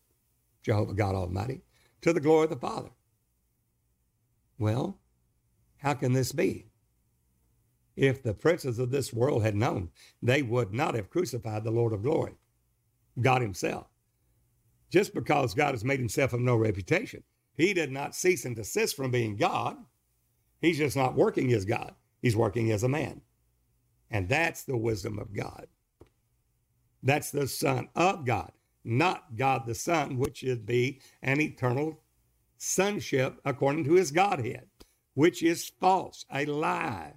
Jehovah God Almighty, to the glory of the Father. Well, how can this be? If the princes of this world had known, they would not have crucified the Lord of glory, God Himself. Just because God has made Himself of no reputation, He did not cease and desist from being God. He's just not working as God, He's working as a man. And that's the wisdom of God. That's the Son of God not God the Son, which would be an eternal sonship according to his Godhead, which is false, a lie,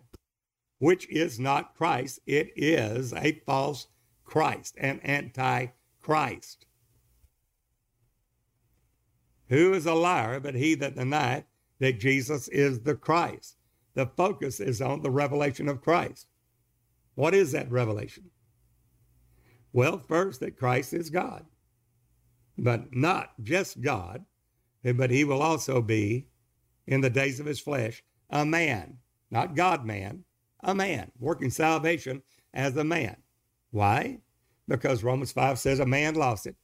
which is not Christ. It is a false Christ, an anti-Christ. Who is a liar but he that denieth that Jesus is the Christ? The focus is on the revelation of Christ. What is that revelation? Well, first, that Christ is God but not just God, but he will also be, in the days of his flesh, a man, not God man, a man, working salvation as a man. Why? Because Romans 5 says a man lost it.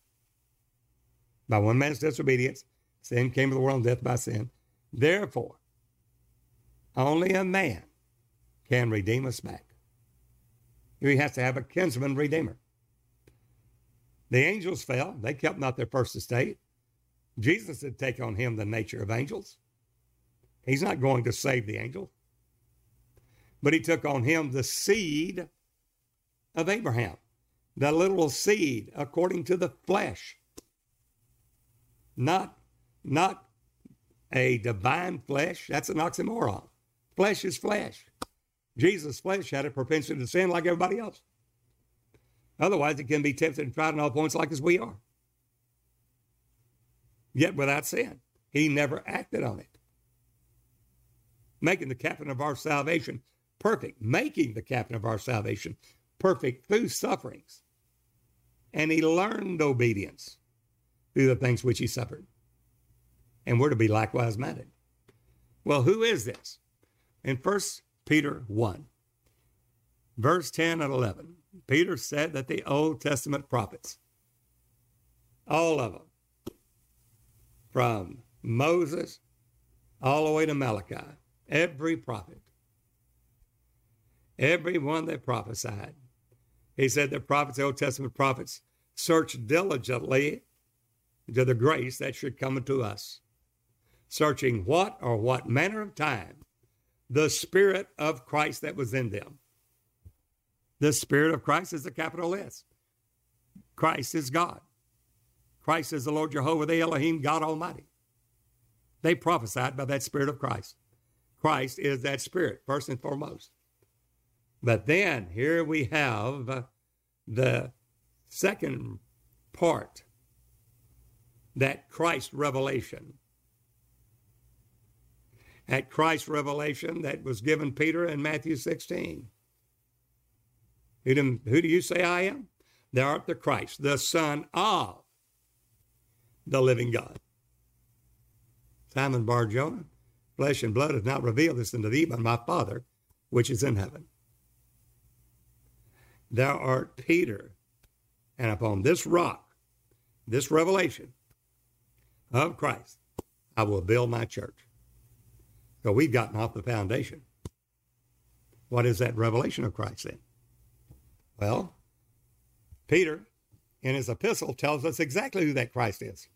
By one man's disobedience, sin came to the world and death by sin. Therefore, only a man can redeem us back. He has to have a kinsman redeemer. The angels fell. They kept not their first estate. Jesus had taken on him the nature of angels. He's not going to save the angel, but he took on him the seed of Abraham, the little seed according to the flesh. Not, not a divine flesh. That's an oxymoron. Flesh is flesh. Jesus' flesh had a propensity to sin like everybody else. Otherwise, it can be tempted and tried in all points like as we are. Yet without sin. He never acted on it. making the captain of our salvation perfect, making the captain of our salvation perfect through sufferings. And he learned obedience through the things which he suffered. And we're to be likewise minded. Well, who is this? In 1 Peter 1, verse 10 and 11, Peter said that the Old Testament prophets, all of them, from Moses all the way to Malachi, every prophet, every one that prophesied, he said the prophets, the Old Testament prophets, searched diligently to the grace that should come unto us, searching what or what manner of time the Spirit of Christ that was in them. The Spirit of Christ is a capital S. Christ is God. Christ is the Lord Jehovah, the Elohim, God Almighty. They prophesied by that Spirit of Christ. Christ is that Spirit, first and foremost. But then here we have the second part that Christ revelation. At Christ's revelation that was given Peter in Matthew 16. Who do, who do you say I am? Thou art the Christ, the Son of the living God. Simon Bar Jonah, flesh and blood has not revealed this unto thee, but my Father which is in heaven. Thou art Peter, and upon this rock, this revelation of Christ, I will build my church. So we've gotten off the foundation. What is that revelation of Christ then? Well, Peter, in his epistle, tells us exactly who that Christ is.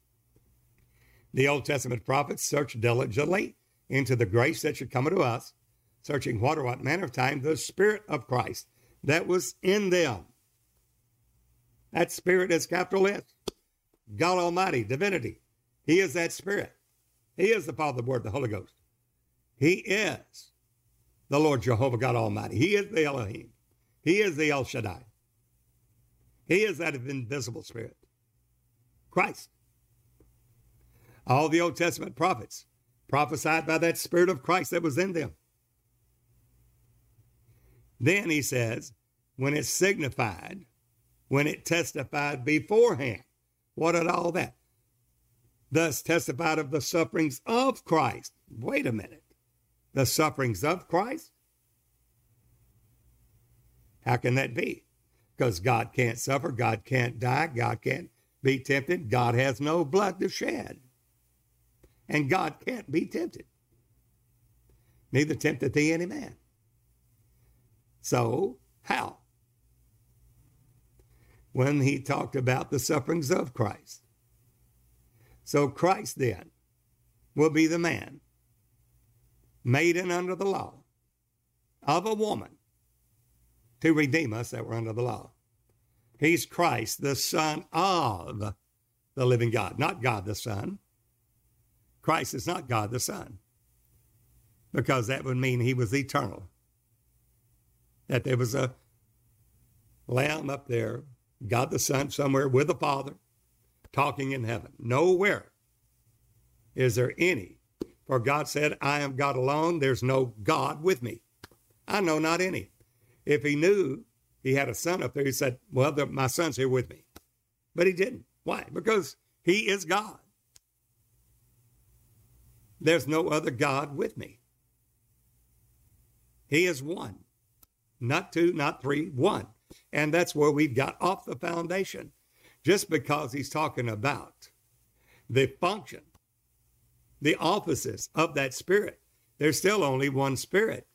The Old Testament prophets searched diligently into the grace that should come unto us, searching what or what manner of time the Spirit of Christ that was in them. That Spirit is capital S. God Almighty, divinity. He is that Spirit. He is the Father, the Word, the Holy Ghost. He is the Lord Jehovah God Almighty. He is the Elohim. He is the El Shaddai. He is that invisible Spirit. Christ. All the Old Testament prophets prophesied by that Spirit of Christ that was in them. Then he says, when it signified, when it testified beforehand, what did all that? Thus testified of the sufferings of Christ. Wait a minute. The sufferings of Christ? How can that be? Because God can't suffer, God can't die, God can't be tempted, God has no blood to shed and God can't be tempted. Neither tempteth he any man. So, how? When he talked about the sufferings of Christ. So, Christ then will be the man made and under the law of a woman to redeem us that were under the law. He's Christ, the Son of the living God, not God the Son. Christ is not God the Son, because that would mean he was eternal. That there was a lamb up there, God the Son, somewhere with the Father, talking in heaven. Nowhere is there any. For God said, I am God alone. There's no God with me. I know not any. If he knew he had a son up there, he said, Well, the, my son's here with me. But he didn't. Why? Because he is God. There's no other God with me. He is one, not two, not three, one. And that's where we've got off the foundation. Just because he's talking about the function, the offices of that spirit, there's still only one spirit.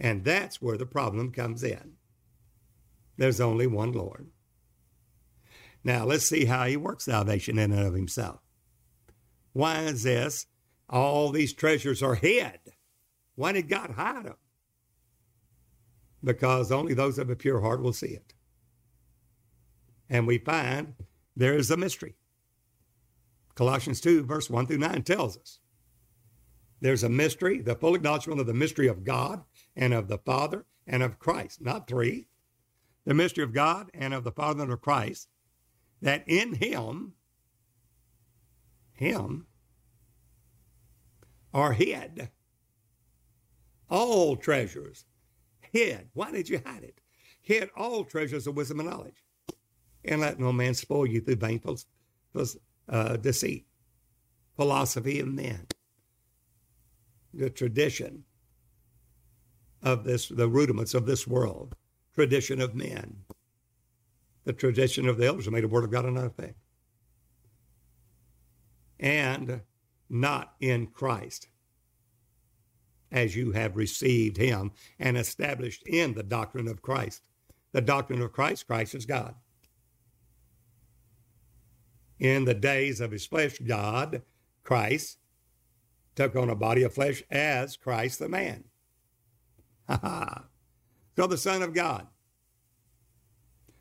And that's where the problem comes in. There's only one Lord. Now, let's see how he works salvation in and of himself. Why is this? All these treasures are hid. Why did God hide them? Because only those of a pure heart will see it. And we find there is a mystery. Colossians 2, verse 1 through 9 tells us there's a mystery, the full acknowledgement of the mystery of God and of the Father and of Christ, not three. The mystery of God and of the Father and of Christ, that in Him, Him, are hid. All treasures hid. Why did you hide it? Hid all treasures of wisdom and knowledge. And let no man spoil you through vain uh, deceit, philosophy of men, the tradition of this, the rudiments of this world, tradition of men. The tradition of the elders made a word of God no effect. And not in Christ, as you have received him and established in the doctrine of Christ. The doctrine of Christ, Christ is God. In the days of his flesh, God, Christ, took on a body of flesh as Christ the man. Ha so the Son of God,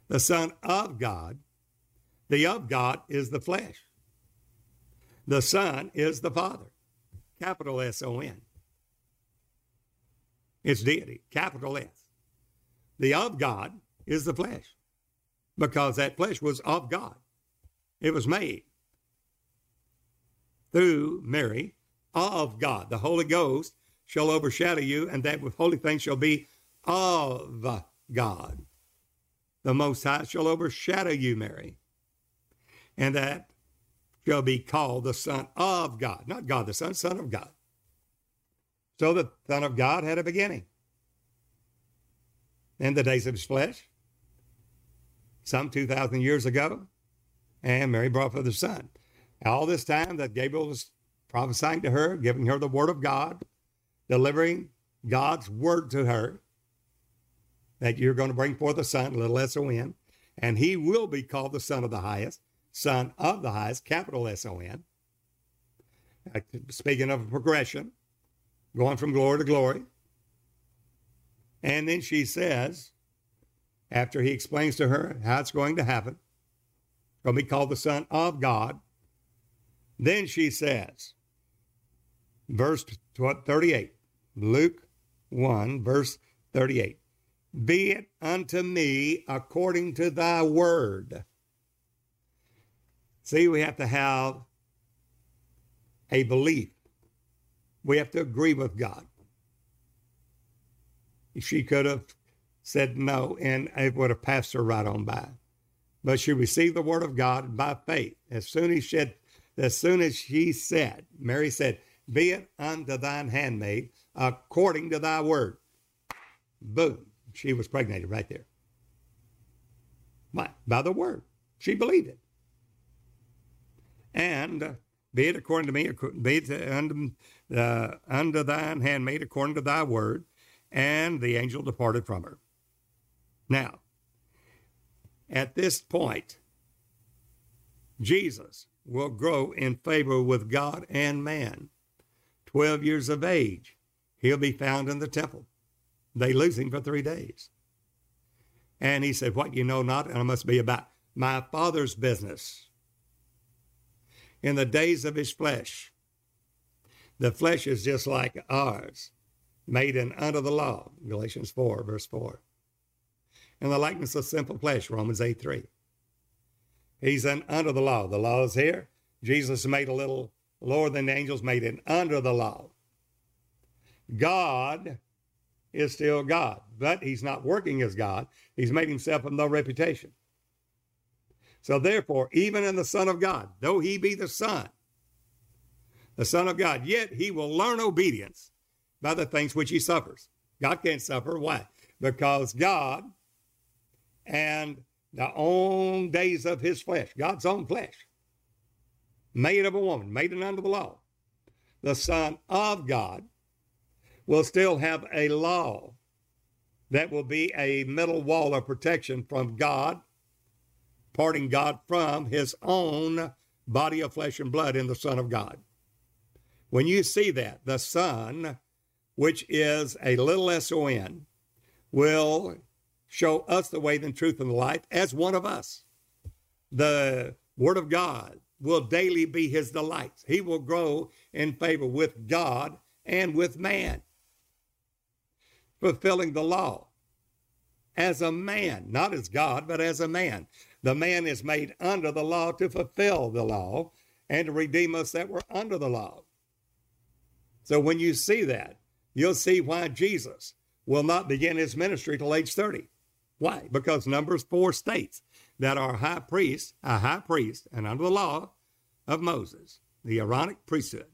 the Son of God, the of God is the flesh. The Son is the Father, capital S O N. It's deity, capital S. The of God is the flesh because that flesh was of God. It was made through Mary of God. The Holy Ghost shall overshadow you, and that with holy things shall be of God. The Most High shall overshadow you, Mary, and that shall be called the Son of God. Not God the Son, Son of God. So the Son of God had a beginning. In the days of his flesh, some 2,000 years ago, and Mary brought forth the Son. All this time that Gabriel was prophesying to her, giving her the word of God, delivering God's word to her, that you're going to bring forth a son, little s o n, and he will be called the Son of the Highest, Son of the Highest, capital S O N. Uh, speaking of progression, going from glory to glory. And then she says, after he explains to her how it's going to happen, going to be called the Son of God. Then she says, verse 38, Luke 1, verse 38, Be it unto me according to thy word. See, we have to have a belief. We have to agree with God. She could have said no, and it would have passed her right on by. But she received the word of God by faith. As soon as she, had, as soon as she said, Mary said, "Be it unto thine handmaid according to thy word." Boom, she was pregnant right there. Why? By the word, she believed it. And be it according to me, be it unto, uh, unto thine handmaid according to thy word. And the angel departed from her. Now, at this point, Jesus will grow in favor with God and man. 12 years of age, he'll be found in the temple. They lose him for three days. And he said, What you know not, and I must be about my Father's business. In the days of his flesh, the flesh is just like ours, made in under the law. Galatians 4, verse 4 in the likeness of simple flesh, Romans 8 3. He's an under the law. The law is here. Jesus made a little lower than the angels, made it under the law. God is still God, but he's not working as God. He's made himself of no reputation. So therefore, even in the Son of God, though he be the Son, the Son of God, yet he will learn obedience by the things which he suffers. God can't suffer. Why? Because God and the own days of his flesh, God's own flesh, made of a woman, made it under the law. The Son of God will still have a law that will be a middle wall of protection from God, parting God from his own body of flesh and blood in the Son of God. When you see that, the Son, which is a little S O N, will show us the way, the truth, and the life as one of us. The Word of God will daily be his delight. He will grow in favor with God and with man, fulfilling the law as a man, not as God, but as a man. The man is made under the law to fulfill the law and to redeem us that were under the law. So when you see that, you'll see why Jesus will not begin his ministry till age 30. Why? Because Numbers 4 states that our high priest, a high priest, and under the law of Moses, the Aaronic priesthood,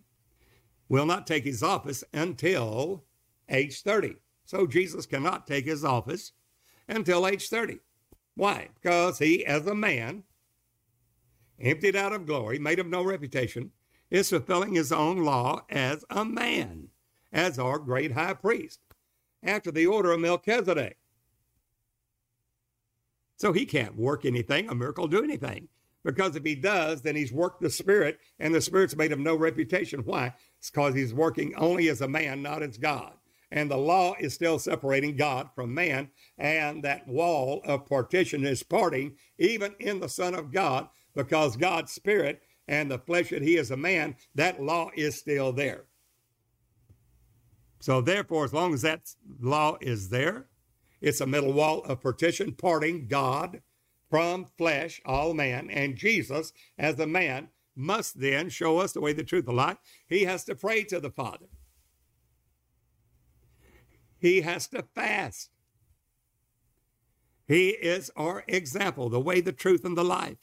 will not take his office until age 30. So Jesus cannot take his office until age 30. Why? Because he, as a man, emptied out of glory, made of no reputation, is fulfilling his own law as a man, as our great high priest, after the order of Melchizedek. So he can't work anything, a miracle, do anything. Because if he does, then he's worked the Spirit, and the Spirit's made of no reputation. Why? It's because he's working only as a man, not as God. And the law is still separating God from man, and that wall of partition is parting, even in the Son of God, because God's Spirit and the flesh that he is a man, that law is still there. So, therefore, as long as that law is there, it's a middle wall of partition parting God from flesh, all man, and Jesus as a man must then show us the way, the truth, the light. He has to pray to the Father. He has to fast. He is our example, the way, the truth, and the life,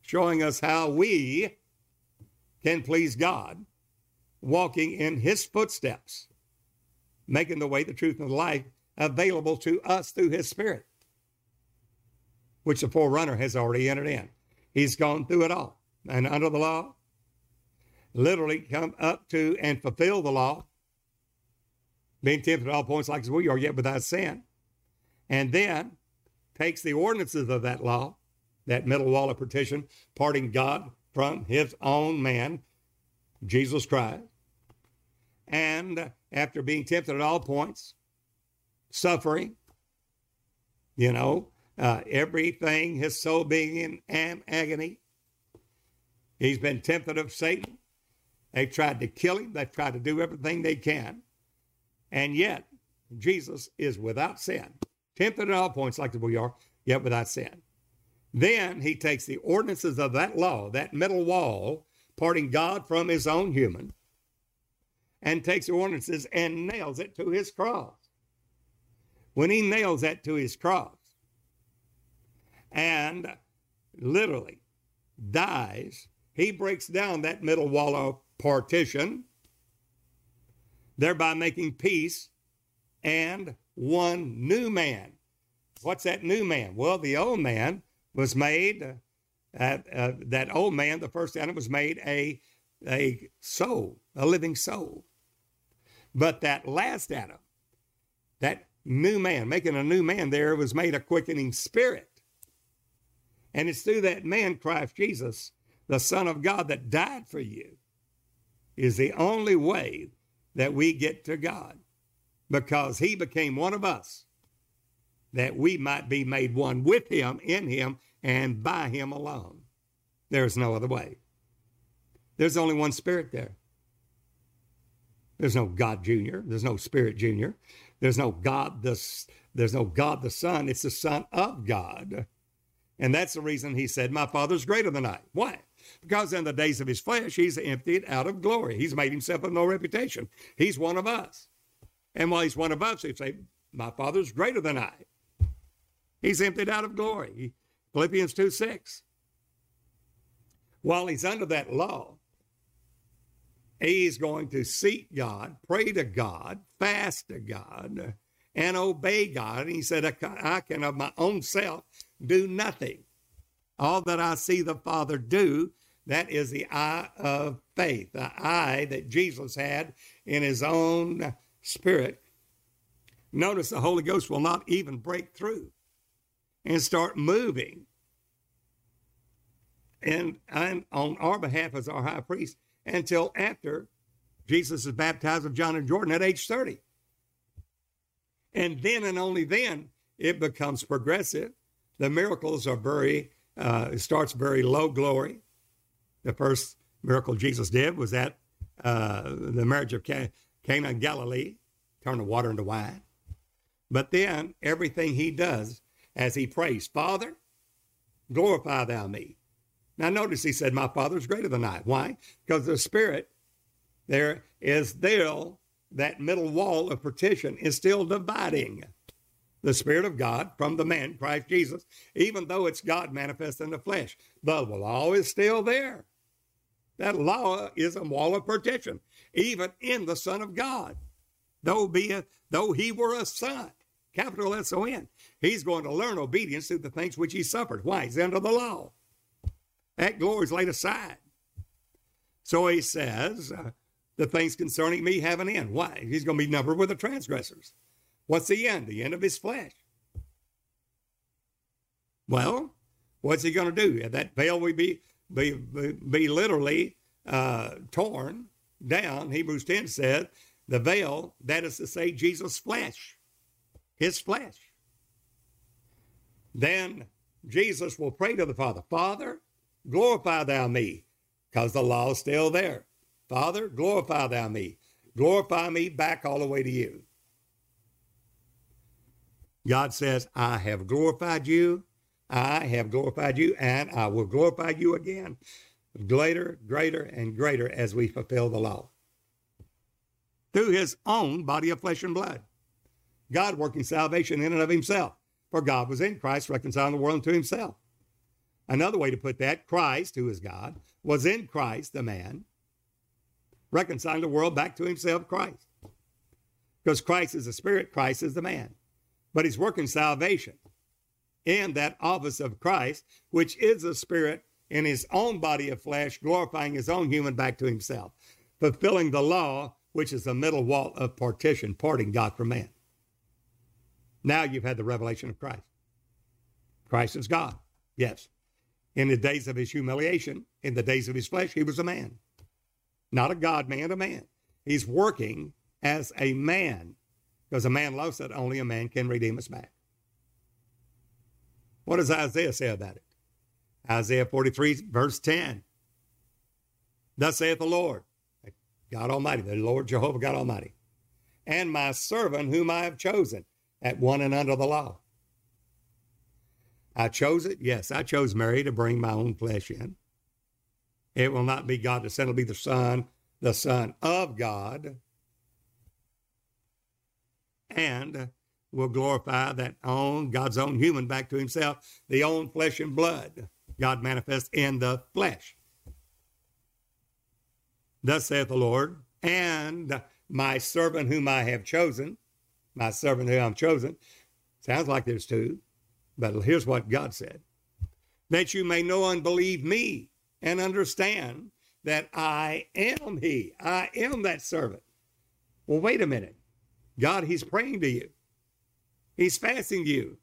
showing us how we can please God, walking in His footsteps, making the way, the truth, and the life available to us through His Spirit which the forerunner has already entered in. He's gone through it all. And under the law, literally come up to and fulfill the law, being tempted at all points like as we are, yet without sin. And then takes the ordinances of that law, that middle wall of partition, parting God from his own man, Jesus Christ. And after being tempted at all points, suffering, you know, uh, everything, his soul being in agony. He's been tempted of Satan. They tried to kill him. They've tried to do everything they can. And yet, Jesus is without sin, tempted at all points like we are, yet without sin. Then he takes the ordinances of that law, that middle wall, parting God from his own human, and takes the ordinances and nails it to his cross. When he nails that to his cross, and literally dies, he breaks down that middle wall of partition, thereby making peace and one new man. What's that new man? Well, the old man was made, uh, uh, that old man, the first Adam, was made a, a soul, a living soul. But that last Adam, that new man, making a new man there, was made a quickening spirit. And it's through that man, Christ Jesus, the Son of God, that died for you, is the only way that we get to God because he became one of us that we might be made one with him, in him, and by him alone. There's no other way. There's only one spirit there. There's no God Junior. There's no Spirit Junior. There's no God the, there's no God the Son. It's the Son of God and that's the reason he said, My Father's greater than I. Why? Because in the days of his flesh, he's emptied out of glory. He's made himself of no reputation. He's one of us. And while he's one of us, he'd say, My Father's greater than I. He's emptied out of glory. Philippians 2 6. While he's under that law, he's going to seek God, pray to God, fast to God, and obey God. And he said, I can of my own self do nothing. All that I see the Father do, that is the eye of faith, the eye that Jesus had in his own spirit. Notice the Holy Ghost will not even break through and start moving and, and on our behalf as our high priest until after Jesus is baptized of John and Jordan at age 30. And then and only then it becomes progressive the miracles are very, uh, it starts very low glory. The first miracle Jesus did was at uh, the marriage of Cana in Galilee, turn the water into wine. But then everything he does as he prays, Father, glorify thou me. Now notice he said, My Father is greater than I. Why? Because the Spirit there is still that middle wall of partition is still dividing the Spirit of God from the man, Christ Jesus, even though it's God manifest in the flesh. The law is still there. That law is a wall of partition, even in the Son of God. Though be a, though he were a son, capital S O N, he's going to learn obedience through the things which he suffered. Why? He's under the law. That glory is laid aside. So he says, the things concerning me have an end. Why? He's going to be numbered with the transgressors. What's the end? The end of his flesh. Well, what's he going to do? That veil will be, be, be, literally uh, torn down. Hebrews 10 says, the veil, that is to say, Jesus' flesh, his flesh. Then Jesus will pray to the Father, Father, glorify thou me, because the law is still there. Father, glorify thou me. Glorify me back all the way to you. God says, I have glorified you. I have glorified you, and I will glorify you again, greater, greater, and greater as we fulfill the law. Through his own body of flesh and blood. God working salvation in and of himself. For God was in Christ, reconciling the world to himself. Another way to put that, Christ, who is God, was in Christ, the man, reconciling the world back to himself, Christ. Because Christ is the spirit, Christ is the man. But he's working salvation in that office of Christ, which is a spirit in his own body of flesh, glorifying his own human back to himself, fulfilling the law, which is the middle wall of partition, parting God from man. Now you've had the revelation of Christ. Christ is God. Yes. In the days of his humiliation, in the days of his flesh, he was a man. Not a God man, a man. He's working as a man because a man loves that only a man can redeem us back. What does Isaiah say about it? Isaiah 43, verse 10. Thus saith the Lord, God Almighty, the Lord Jehovah God Almighty, and my servant whom I have chosen at one and under the law. I chose it. Yes, I chose Mary to bring my own flesh in. It will not be God the Son, it'll be the Son, the Son of God. And will glorify that own God's own human back to himself, the own flesh and blood. God manifest in the flesh. Thus saith the Lord, and my servant whom I have chosen, my servant whom I've chosen. Sounds like there's two, but here's what God said that you may know and believe me and understand that I am He. I am that servant. Well, wait a minute. God, He's praying to you, He's fasting you,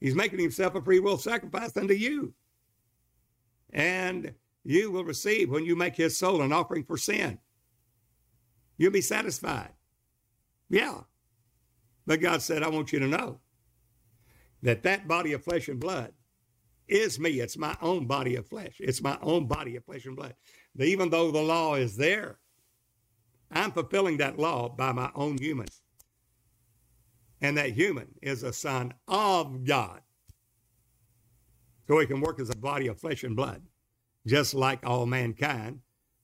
He's making Himself a free will sacrifice unto you. And you will receive when you make His soul an offering for sin. You'll be satisfied. Yeah. But God said, I want you to know that that body of flesh and blood is me. It's my own body of flesh. It's my own body of flesh and blood. Even though the law is there, I'm fulfilling that law by my own human. And that human is a son of God. So he can work as a body of flesh and blood, just like all mankind,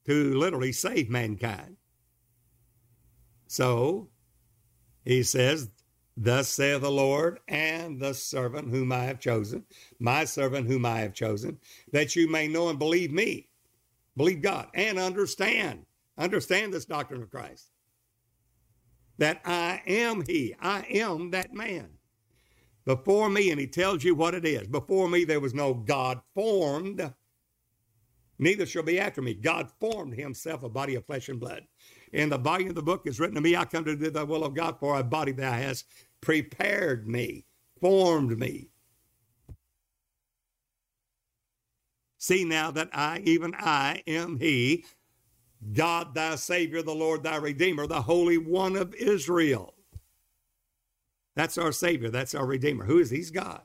to literally save mankind. So he says, Thus saith the Lord, and the servant whom I have chosen, my servant whom I have chosen, that you may know and believe me, believe God, and understand, understand this doctrine of Christ, that I am He, I am that man. Before me, and He tells you what it is. Before me, there was no God formed, neither shall be after me. God formed Himself a body of flesh and blood in the volume of the book is written to me, I come to do the will of God for a body that has prepared me, formed me. See now that I, even I, am He, God thy Savior, the Lord thy Redeemer, the Holy One of Israel. That's our Savior. That's our Redeemer. Who is he? He's God.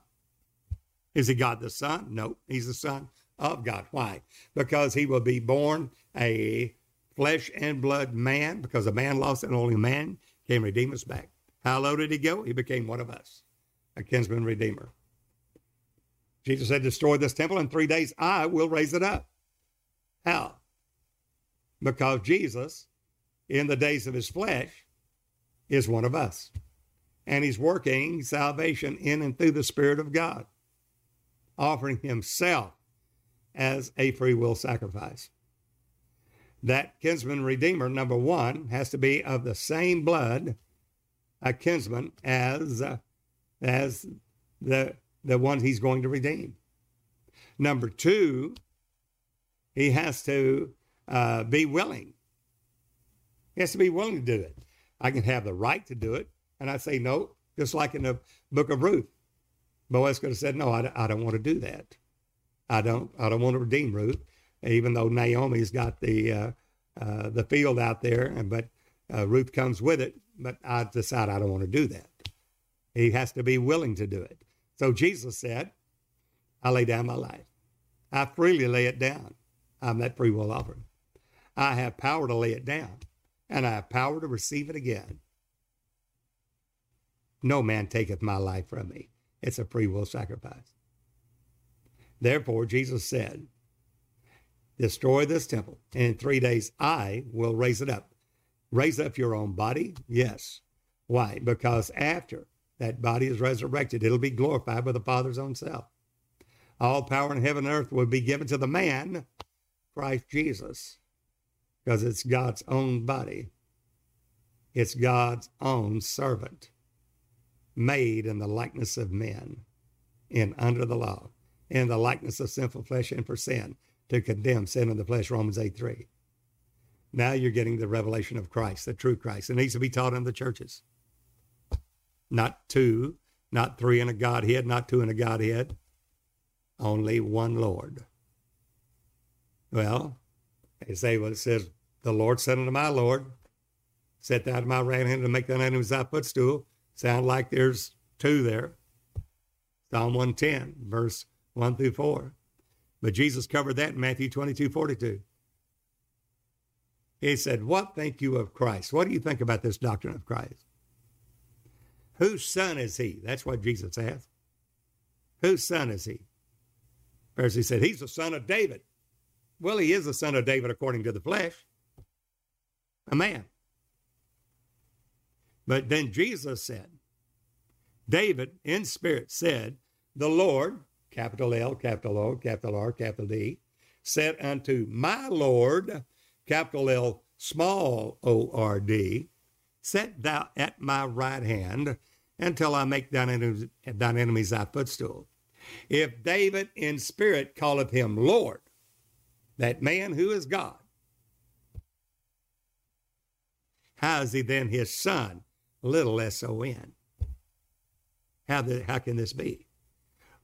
Is he God the Son? No, he's the Son of God. Why? Because he will be born a flesh and blood man, because a man lost and only man can redeem us back. How low did he go? He became one of us, a kinsman redeemer. Jesus said, Destroy this temple in three days, I will raise it up. How? Because Jesus in the days of his flesh is one of us. And he's working salvation in and through the Spirit of God, offering himself as a free will sacrifice. That kinsman redeemer, number one, has to be of the same blood, a kinsman, as, uh, as the, the one he's going to redeem. Number two, he has to uh, be willing. He has to be willing to do it. I can have the right to do it. And I say no, just like in the book of Ruth. Boaz could have said, no, I, I don't want to do that. I don't, I don't want to redeem Ruth, even though Naomi's got the, uh, uh, the field out there, and but uh, Ruth comes with it. But I decide I don't want to do that. He has to be willing to do it. So Jesus said, I lay down my life. I freely lay it down. I'm that free will offering. I have power to lay it down, and I have power to receive it again. No man taketh my life from me. It's a free will sacrifice. Therefore, Jesus said, Destroy this temple, and in three days I will raise it up. Raise up your own body? Yes. Why? Because after that body is resurrected, it'll be glorified by the Father's own self. All power in heaven and earth will be given to the man, Christ Jesus, because it's God's own body. It's God's own servant, made in the likeness of men, and under the law, in the likeness of sinful flesh and for sin, to condemn sin in the flesh, Romans 8 3. Now you're getting the revelation of Christ, the true Christ. It needs to be taught in the churches. Not two, not three in a Godhead, not two in a Godhead, only one Lord. Well, they say, well, it says, the Lord said unto my Lord, Set thou at my right hand to make thine enemies thy footstool. Sound like there's two there. Psalm 110, verse 1 through 4. But Jesus covered that in Matthew 22, 42. He said, What think you of Christ? What do you think about this doctrine of Christ? Whose son is he? That's what Jesus asked. Whose son is he? Pharisee said, He's the son of David. Well, he is the son of David according to the flesh, a man. But then Jesus said, David in spirit said, The Lord, capital L, capital O, capital R, capital D, said unto my Lord, capital L, small O R D, Set thou at my right hand until I make thine enemies, thine enemies thy footstool. If David in spirit calleth him Lord, that man who is God, how is he then his son, little s o n? How, the, how can this be?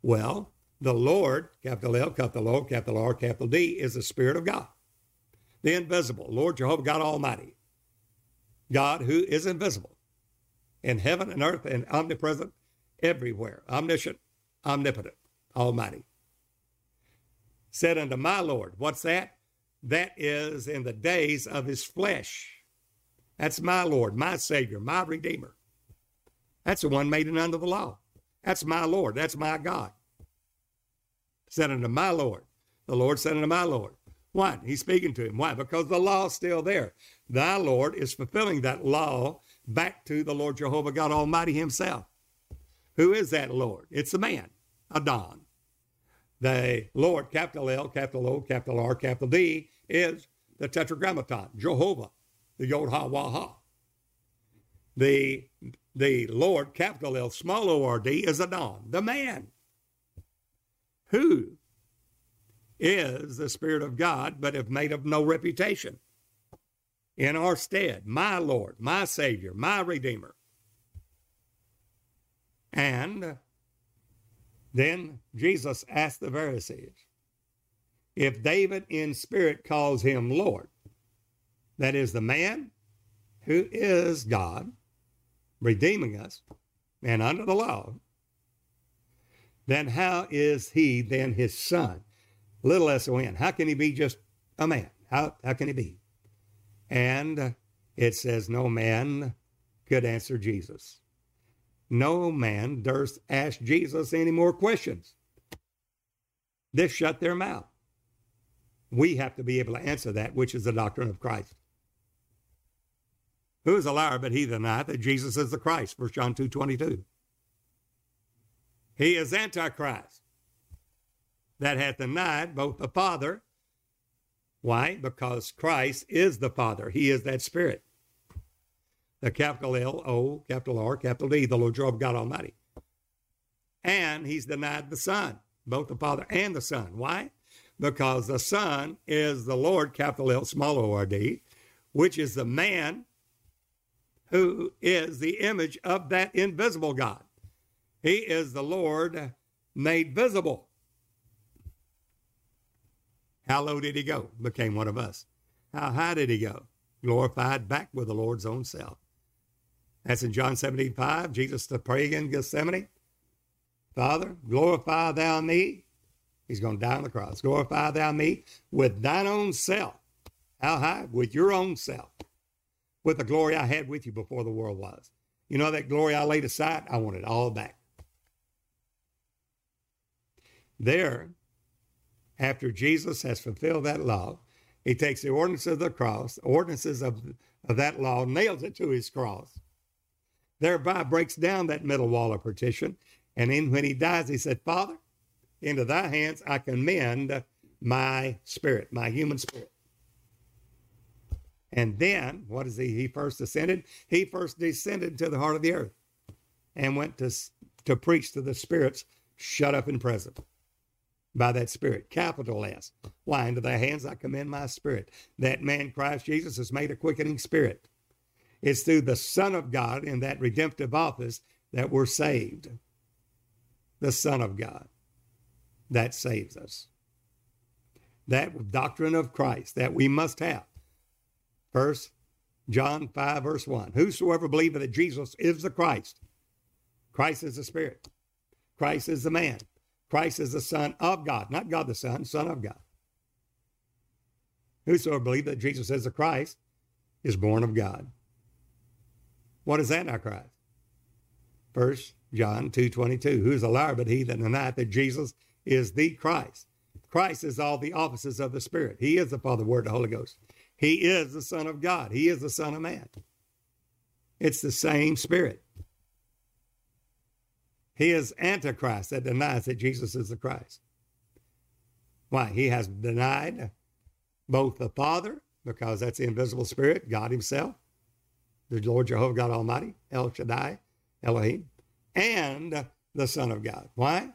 Well, the Lord, capital L, capital O, capital R, capital D, is the Spirit of God, the invisible, Lord Jehovah God Almighty, God who is invisible in heaven and earth and omnipresent everywhere, omniscient, omnipotent, almighty. Said unto my Lord, what's that? That is in the days of his flesh. That's my Lord, my Savior, my Redeemer. That's the one made under the law. That's my Lord. That's my God. Said unto my Lord. The Lord said unto my Lord. Why? He's speaking to him. Why? Because the law's still there. Thy Lord is fulfilling that law back to the Lord Jehovah God Almighty Himself. Who is that Lord? It's the man, Adon. The Lord, capital L, capital O, capital R, capital D, is the Tetragrammaton, Jehovah, the Yod Ha Wah The, the Lord, capital L, small O R D, is Adon, the man. Who is the Spirit of God, but have made of no reputation in our stead, my Lord, my Savior, my Redeemer. And then Jesus asked the Pharisees, if David in spirit calls him Lord, that is the man who is God, redeeming us, and under the law, then how is he then his son? Little S-O-N. How can he be just a man? How, how can he be? And it says, no man could answer Jesus. No man durst ask Jesus any more questions. This shut their mouth. We have to be able to answer that, which is the doctrine of Christ. Who is a liar but he that denieth that Jesus is the Christ? 1 John 2 22. He is Antichrist that hath denied both the Father. Why? Because Christ is the Father. He is that Spirit. The capital L, O, capital R, capital D, the Lord God Almighty. And he's denied the Son, both the Father and the Son. Why? Because the Son is the Lord, capital L, small o r d, which is the man who is the image of that invisible God. He is the Lord made visible. How low did he go? Became one of us. How high did he go? Glorified back with the Lord's own self. That's in John 17, 5. Jesus to pray in Gethsemane. Father, glorify thou me. He's going to die on the cross. Glorify thou me with thine own self. How high? With your own self. With the glory I had with you before the world was. You know that glory I laid aside? I want it all back. There, after Jesus has fulfilled that law, he takes the ordinances of the cross, ordinances of, of that law, nails it to his cross, thereby breaks down that middle wall of partition. And then when he dies, he said, Father, into thy hands I commend my spirit, my human spirit. And then, what is he? He first ascended. He first descended to the heart of the earth and went to, to preach to the spirits shut up in prison by that Spirit, capital S. Why? Into thy hands I commend my spirit. That man, Christ Jesus, is made a quickening spirit. It's through the Son of God in that redemptive office that we're saved. The Son of God that saves us. That doctrine of Christ that we must have. First John 5, verse 1. Whosoever believeth that Jesus is the Christ, Christ is the Spirit, Christ is the man, Christ is the Son of God, not God the Son, Son of God. Whosoever believe that Jesus is the Christ is born of God. What is Antichrist? First John 2.22, who is a liar but he that denieth that Jesus is the Christ. Christ is all the offices of the Spirit. He is the Father, Word, the Holy Ghost. He is the Son of God. He is the Son of Man. It's the same Spirit. He is Antichrist that denies that Jesus is the Christ. Why? He has denied both the Father, because that's the invisible Spirit, God Himself, the Lord Jehovah God Almighty, El Shaddai, Elohim, and the Son of God. Why?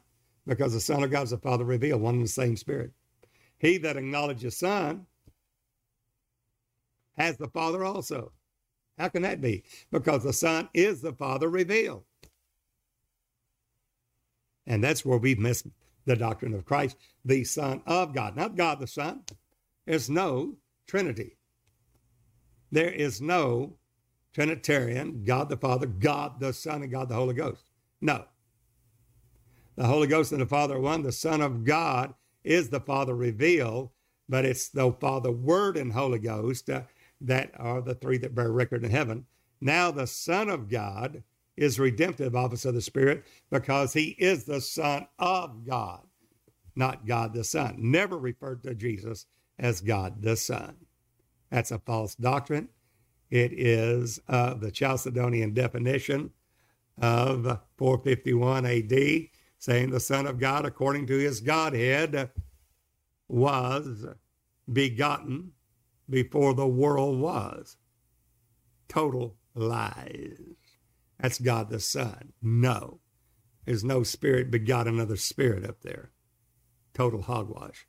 Because the Son of God is the Father revealed, one and the same Spirit. He that acknowledges Son has the Father also. How can that be? Because the Son is the Father revealed. And that's where we've missed the doctrine of Christ, the Son of God, not God the Son. There's no Trinity. There is no Trinitarian, God the Father, God the Son, and God the Holy Ghost. No. The Holy Ghost and the Father are one. The Son of God is the Father revealed, but it's the Father, Word, and Holy Ghost uh, that are the three that bear record in heaven. Now the Son of God is redemptive office of the Spirit because he is the Son of God, not God the Son. Never referred to Jesus as God the Son. That's a false doctrine. It is uh, the Chalcedonian definition of 451 AD, saying the Son of God, according to his Godhead, was begotten before the world was. Total lies. That's God the Son. No. There's no spirit begot another spirit up there. Total hogwash.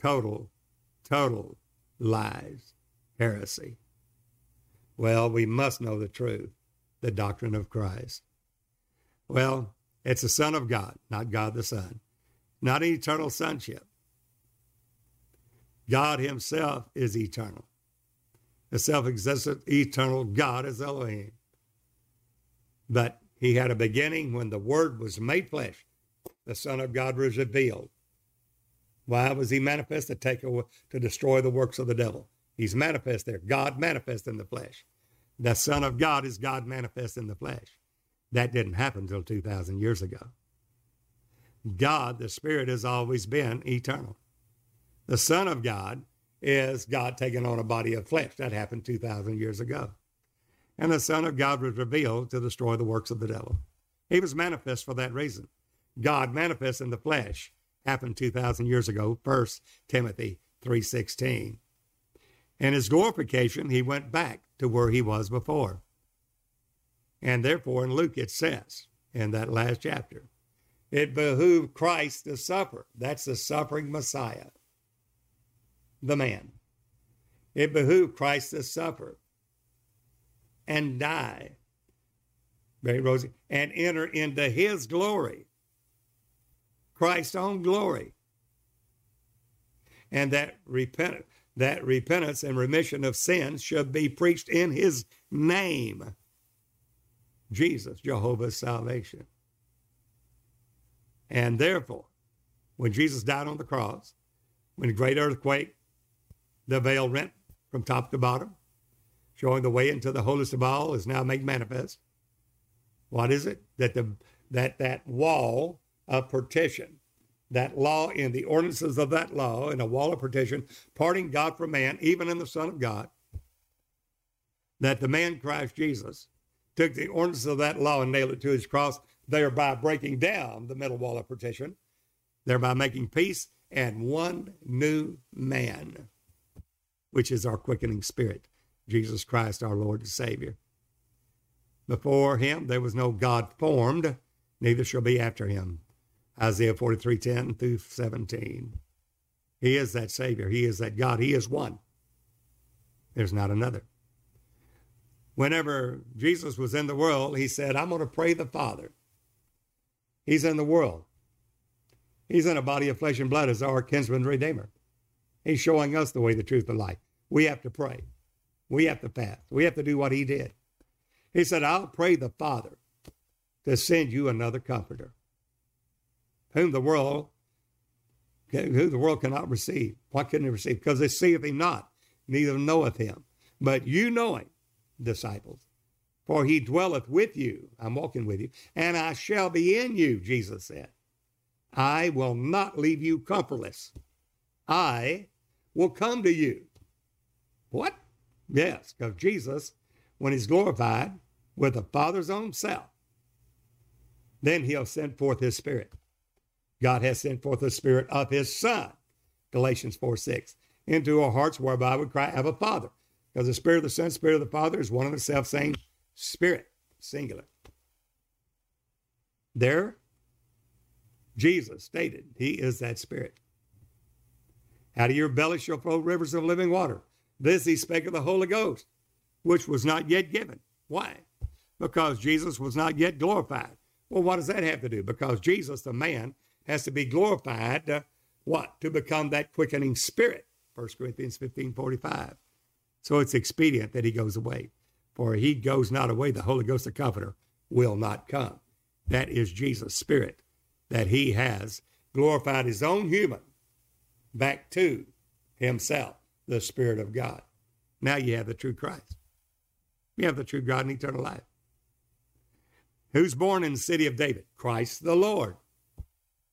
Total, total lies. Heresy. Well, we must know the truth, the doctrine of Christ. Well, it's the Son of God, not God the Son, not an eternal sonship. God Himself is eternal. The self existent, eternal God is Elohim. But He had a beginning when the Word was made flesh. The Son of God was revealed. Why was He manifest? To take away, to destroy the works of the devil. He's manifest there. God manifest in the flesh. The Son of God is God manifest in the flesh. That didn't happen until 2,000 years ago. God, the Spirit, has always been eternal. The Son of God is God taking on a body of flesh. That happened 2,000 years ago. and the Son of God was revealed to destroy the works of the devil. He was manifest for that reason. God manifest in the flesh happened 2,000 years ago, 1 Timothy 3.16. In his glorification, he went back to where he was before. And therefore, in Luke, it says in that last chapter, it behooved Christ to suffer. That's the suffering Messiah, the man. It behooved Christ to suffer and die, very rosy, and enter into his glory, Christ's own glory. And that repent, that repentance and remission of sins should be preached in his name. Jesus, Jehovah's salvation. And therefore, when Jesus died on the cross, when the great earthquake, the veil rent from top to bottom, showing the way into the holiest of all is now made manifest. What is it? That the that that wall of partition, that law in the ordinances of that law, in a wall of partition, parting God from man, even in the Son of God, that the man Christ Jesus took the ordinances of that law and nailed it to his cross, thereby breaking down the middle wall of partition, thereby making peace and one new man, which is our quickening spirit, Jesus Christ, our Lord and Savior. Before him there was no God formed, neither shall be after him. Isaiah 43 10 through 17. He is that Savior. He is that God. He is one. There's not another whenever Jesus was in the world, he said, I'm going to pray the Father. He's in the world. He's in a body of flesh and blood as our kinsman redeemer. He's showing us the way, the truth, the life. We have to pray. We have to fast. We have to do what he did. He said, I'll pray the Father to send you another comforter, whom the world who the world cannot receive. Why couldn't it receive? Because they seeth him not, neither knoweth him. But you know him, disciples. For he dwelleth with you, I'm walking with you, and I shall be in you, Jesus said. I will not leave you comfortless. I will come to you. What? Yes, because Jesus, when he's glorified with the Father's own self, then he'll send forth his Spirit. God has sent forth the Spirit of his Son, Galatians 4 6, into our hearts whereby we cry, Abba Father. Because the Spirit of the Son, Spirit of the Father is one and the self same Spirit, singular. There, Jesus stated, He is that Spirit. Out of your belly shall flow rivers of living water. This he spake of the Holy Ghost, which was not yet given. Why? Because Jesus was not yet glorified. Well, what does that have to do? Because Jesus, the man, has to be glorified to what? To become that quickening spirit. 1 Corinthians 15 45. So it's expedient that he goes away. For he goes not away, the Holy Ghost, the Comforter, will not come. That is Jesus' Spirit, that he has glorified his own human back to himself, the Spirit of God. Now you have the true Christ. You have the true God in eternal life. Who's born in the city of David? Christ the Lord.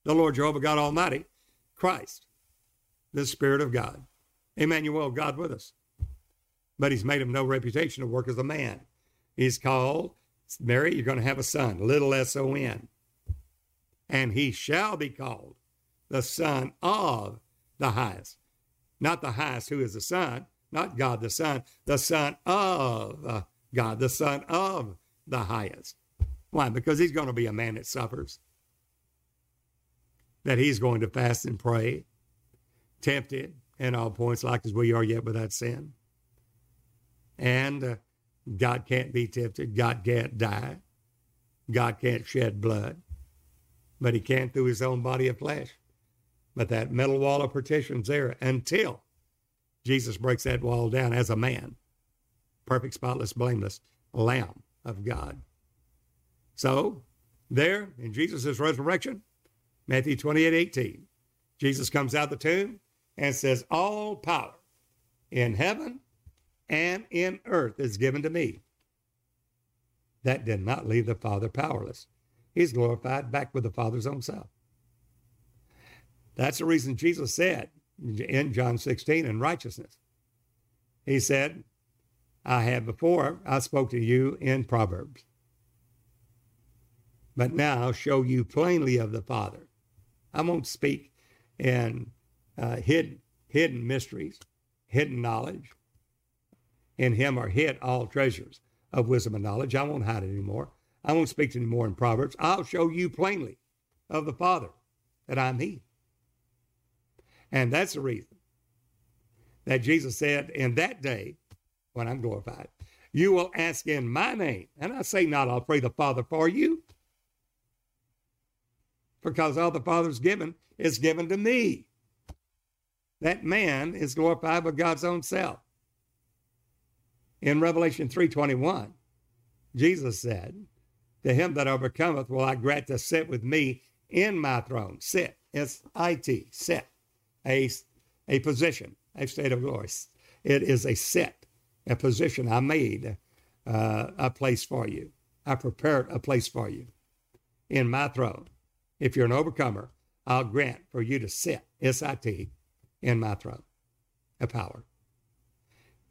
The Lord Jehovah God Almighty, Christ, the Spirit of God. Emmanuel, God with us but he's made him no reputation to work as a man. He's called, Mary, you're going to have a son, little S O N. And he shall be called the Son of the highest. Not the highest who is the Son, not God the Son, the Son of uh, God, the Son of the highest. Why? Because he's going to be a man that suffers, that he's going to fast and pray, tempted in all points like as we are yet without sin and uh, God can't be tempted. God can't die. God can't shed blood, but he can through his own body of flesh. But that metal wall of partition's there until Jesus breaks that wall down as a man, perfect, spotless, blameless Lamb of God. So, there in Jesus' resurrection, Matthew 28 18, Jesus comes out the tomb and says, All power in heaven and in earth is given to me. That did not leave the Father powerless. He's glorified back with the Father's own self. That's the reason Jesus said in John 16 in righteousness, He said, I have before, I spoke to you in Proverbs. But now I'll show you plainly of the Father. I won't speak in uh, hid, hidden mysteries, hidden knowledge. In him are hid all treasures of wisdom and knowledge. I won't hide it anymore. I won't speak anymore in Proverbs. I'll show you plainly of the Father that I'm He. And that's the reason that Jesus said, In that day, when I'm glorified, you will ask in my name. And I say not, I'll pray the Father for you. Because all the Father's given is given to me. That man is glorified by God's own self. In Revelation 3:21, Jesus said, To him that overcometh will I grant to sit with me in my throne. Sit. It's IT, sit. A, a position, a state of glory. It is a set, a position I made uh, a place for you. I prepared a place for you in my throne. If you're an overcomer, I'll grant for you to sit, S-I-T, in my throne a power.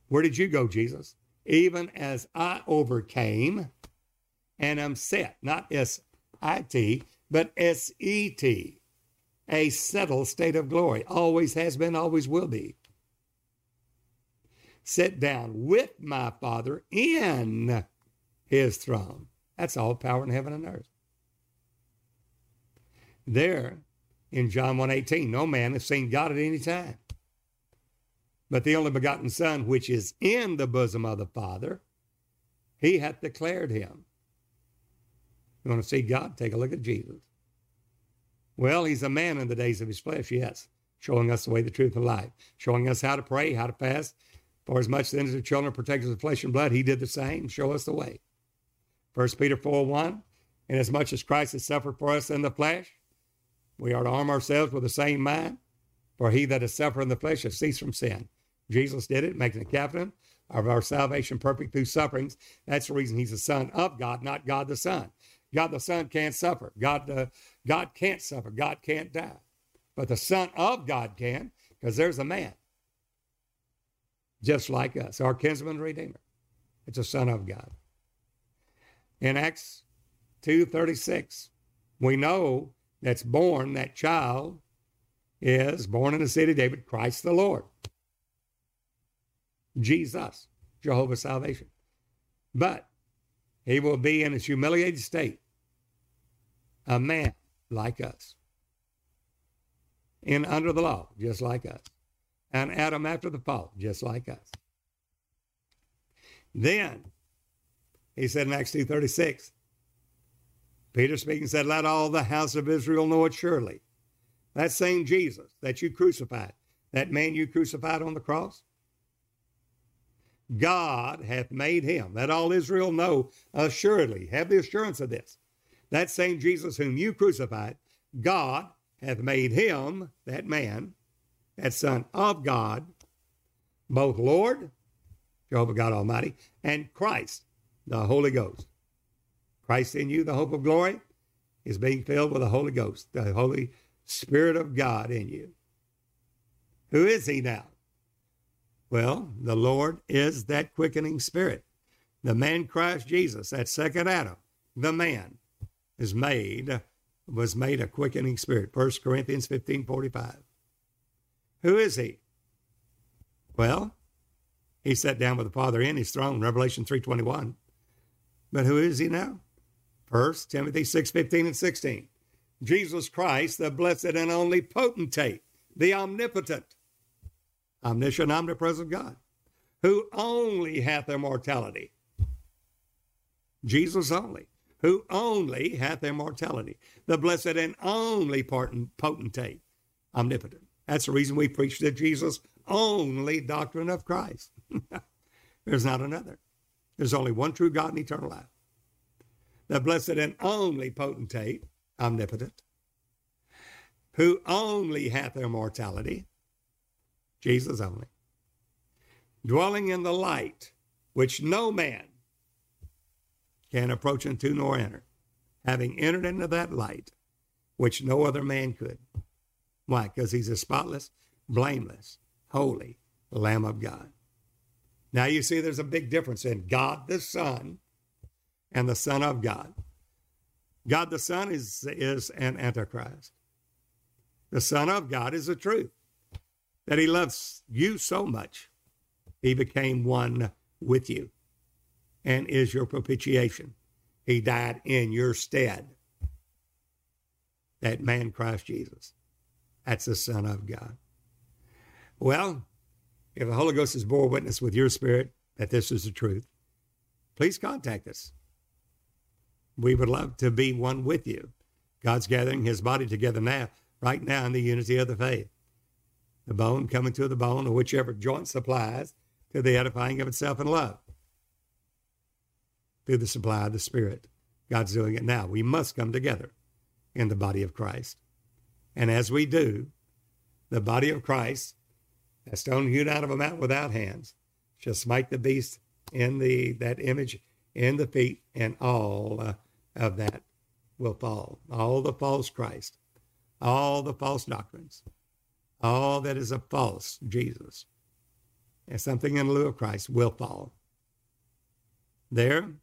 Where did you go, Jesus? Even as I overcame and am set, not S I T, but S E T, a settled state of glory. Always has been, always will be. Sit down with my Father in his throne. That's all power in heaven and earth. There in John 1:18, no man has seen God at any time. But the only begotten Son, which is in the bosom of the Father, he hath declared him. You want to see God? Take a look at Jesus. Well, he's a man in the days of his flesh, yes, showing us the way, the truth, and life, showing us how to pray, how to fast. For as much then as the children are protectors of flesh and blood, he did the same, show us the way. 1 Peter 4 1, and as much as Christ has suffered for us in the flesh, we are to arm ourselves with the same mind. For he that has suffered in the flesh has ceased from sin. Jesus did it, making the captain of our salvation perfect through sufferings. That's the reason he's the son of God, not God the Son. God the Son can't suffer. God, God can't suffer. God can't die. But the Son of God can, because there's a man just like us, our kinsman redeemer. It's a son of God. In Acts 2:36, we know that's born, that child is born in the city of David, Christ the Lord. Jesus, Jehovah's salvation. But he will be in his humiliated state a man like us, and under the law, just like us, and Adam after the fall, just like us. Then he said in Acts 2.36, Peter speaking said, Let all the house of Israel know it surely. That same Jesus that you crucified, that man you crucified on the cross, God hath made him. Let all Israel know assuredly. Have the assurance of this that same Jesus whom you crucified, God hath made him, that man, that Son of God, both Lord, Jehovah God Almighty, and Christ, the Holy Ghost. Christ in you, the hope of glory, is being filled with the Holy Ghost, the Holy Spirit of God in you. Who is he now? Well, the Lord is that quickening spirit. The man Christ Jesus, that second Adam, the man, is made, was made a quickening spirit. 1 Corinthians 15 45. Who is he? Well, he sat down with the Father in his throne, Revelation 3.21. But who is he now? 1 Timothy 6, 15 and 16. Jesus Christ, the blessed and only potentate, the omnipotent, omniscient, omnipresent God, who only hath immortality. Jesus only who only hath immortality, the blessed and only potentate, omnipotent. That's the reason we preach the Jesus only doctrine of Christ. There's not another. There's only one true God and eternal life. The blessed and only potentate, omnipotent, who only hath immortality, Jesus only, dwelling in the light which no man can approach unto nor enter, having entered into that light which no other man could. Why? Because he's a spotless, blameless, holy Lamb of God. Now you see there's a big difference in God the Son and the Son of God. God the Son is, is an Antichrist. The Son of God is the truth. That he loves you so much, he became one with you and is your propitiation. He died in your stead. That man, Christ Jesus. That's the Son of God. Well, if the Holy Ghost has bore witness with your spirit that this is the truth, please contact us. We would love to be one with you. God's gathering his body together now, right now, in the unity of the faith. The bone coming to the bone, or whichever joint supplies, to the edifying of itself in love. Through the supply of the Spirit. God's doing it now. We must come together in the body of Christ. And as we do, the body of Christ a stone hewn out of a mountain without hands shall smite the beast in the that image in the feet, and all uh, of that will fall. All the false Christ, all the false doctrines, all that is a false Jesus, and something in lieu of Christ will fall. There,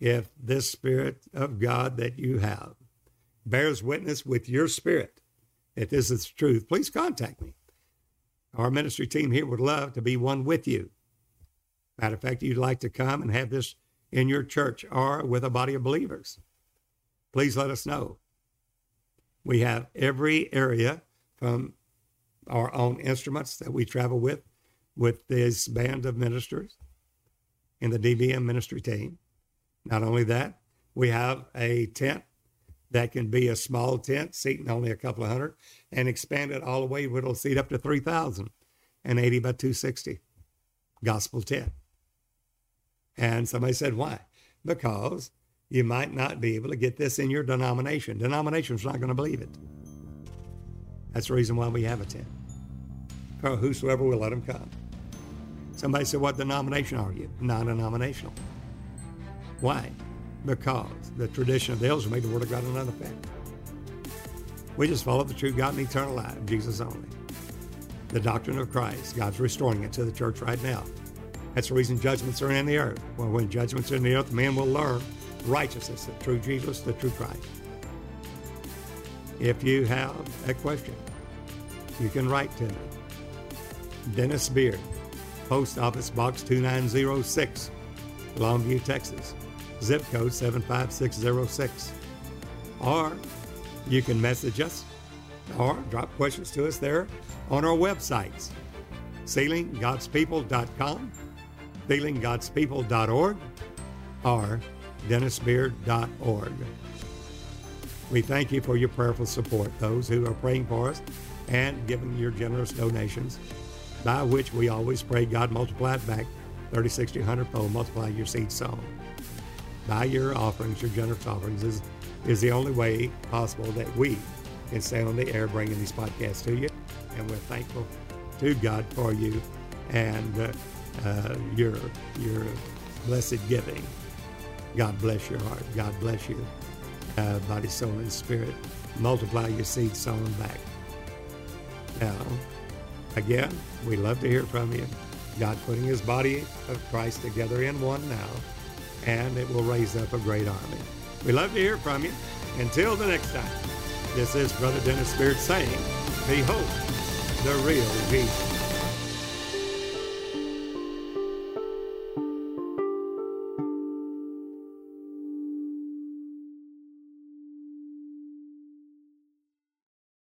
if this Spirit of God that you have bears witness with your spirit that this is truth, please contact me. Our ministry team here would love to be one with you. Matter of fact, you'd like to come and have this in your church or with a body of believers. Please let us know. We have every area from our own instruments that we travel with, with this band of ministers in the DBM ministry team. Not only that, we have a tent that can be a small tent, seating only a couple of hundred, and expand it all the way, where it'll seat up to 3,000 and 80 by 260. Gospel tent. And somebody said, why? Because you might not be able to get this in your denomination. Denomination's not going to believe it. That's the reason why we have a tent. For whosoever will let them come. Somebody said, what denomination are you? Non-denominational. Why? because the tradition of the elders made the Word of God another effect. We just follow the true God and eternal life, Jesus only. The doctrine of Christ, God's restoring it to the church right now. That's the reason judgments are in the earth. Well, when judgments are in the earth, man will learn righteousness, the true Jesus, the true Christ. If you have a question, you can write to me. Dennis Beard, Post Office Box 2906, Longview, Texas zip code 75606. Or you can message us or drop questions to us there on our websites sealinggodspeople.com, sealinggodspeople.org, or dennisbeard.org. We thank you for your prayerful support, those who are praying for us and giving your generous donations, by which we always pray God multiply it back 30, 60, 100 fold, multiply your seed sown by your offerings, your generous offerings, is, is the only way possible that we can stay on the air bringing these podcasts to you. And we're thankful to God for you and uh, uh, your, your blessed giving. God bless your heart. God bless you, uh, body, soul, and spirit. Multiply your seed sown back. Now, again, we love to hear from you. God putting his body of Christ together in one now and it will raise up a great army. We love to hear from you. Until the next time, this is Brother Dennis Beard saying, Behold the real Jesus.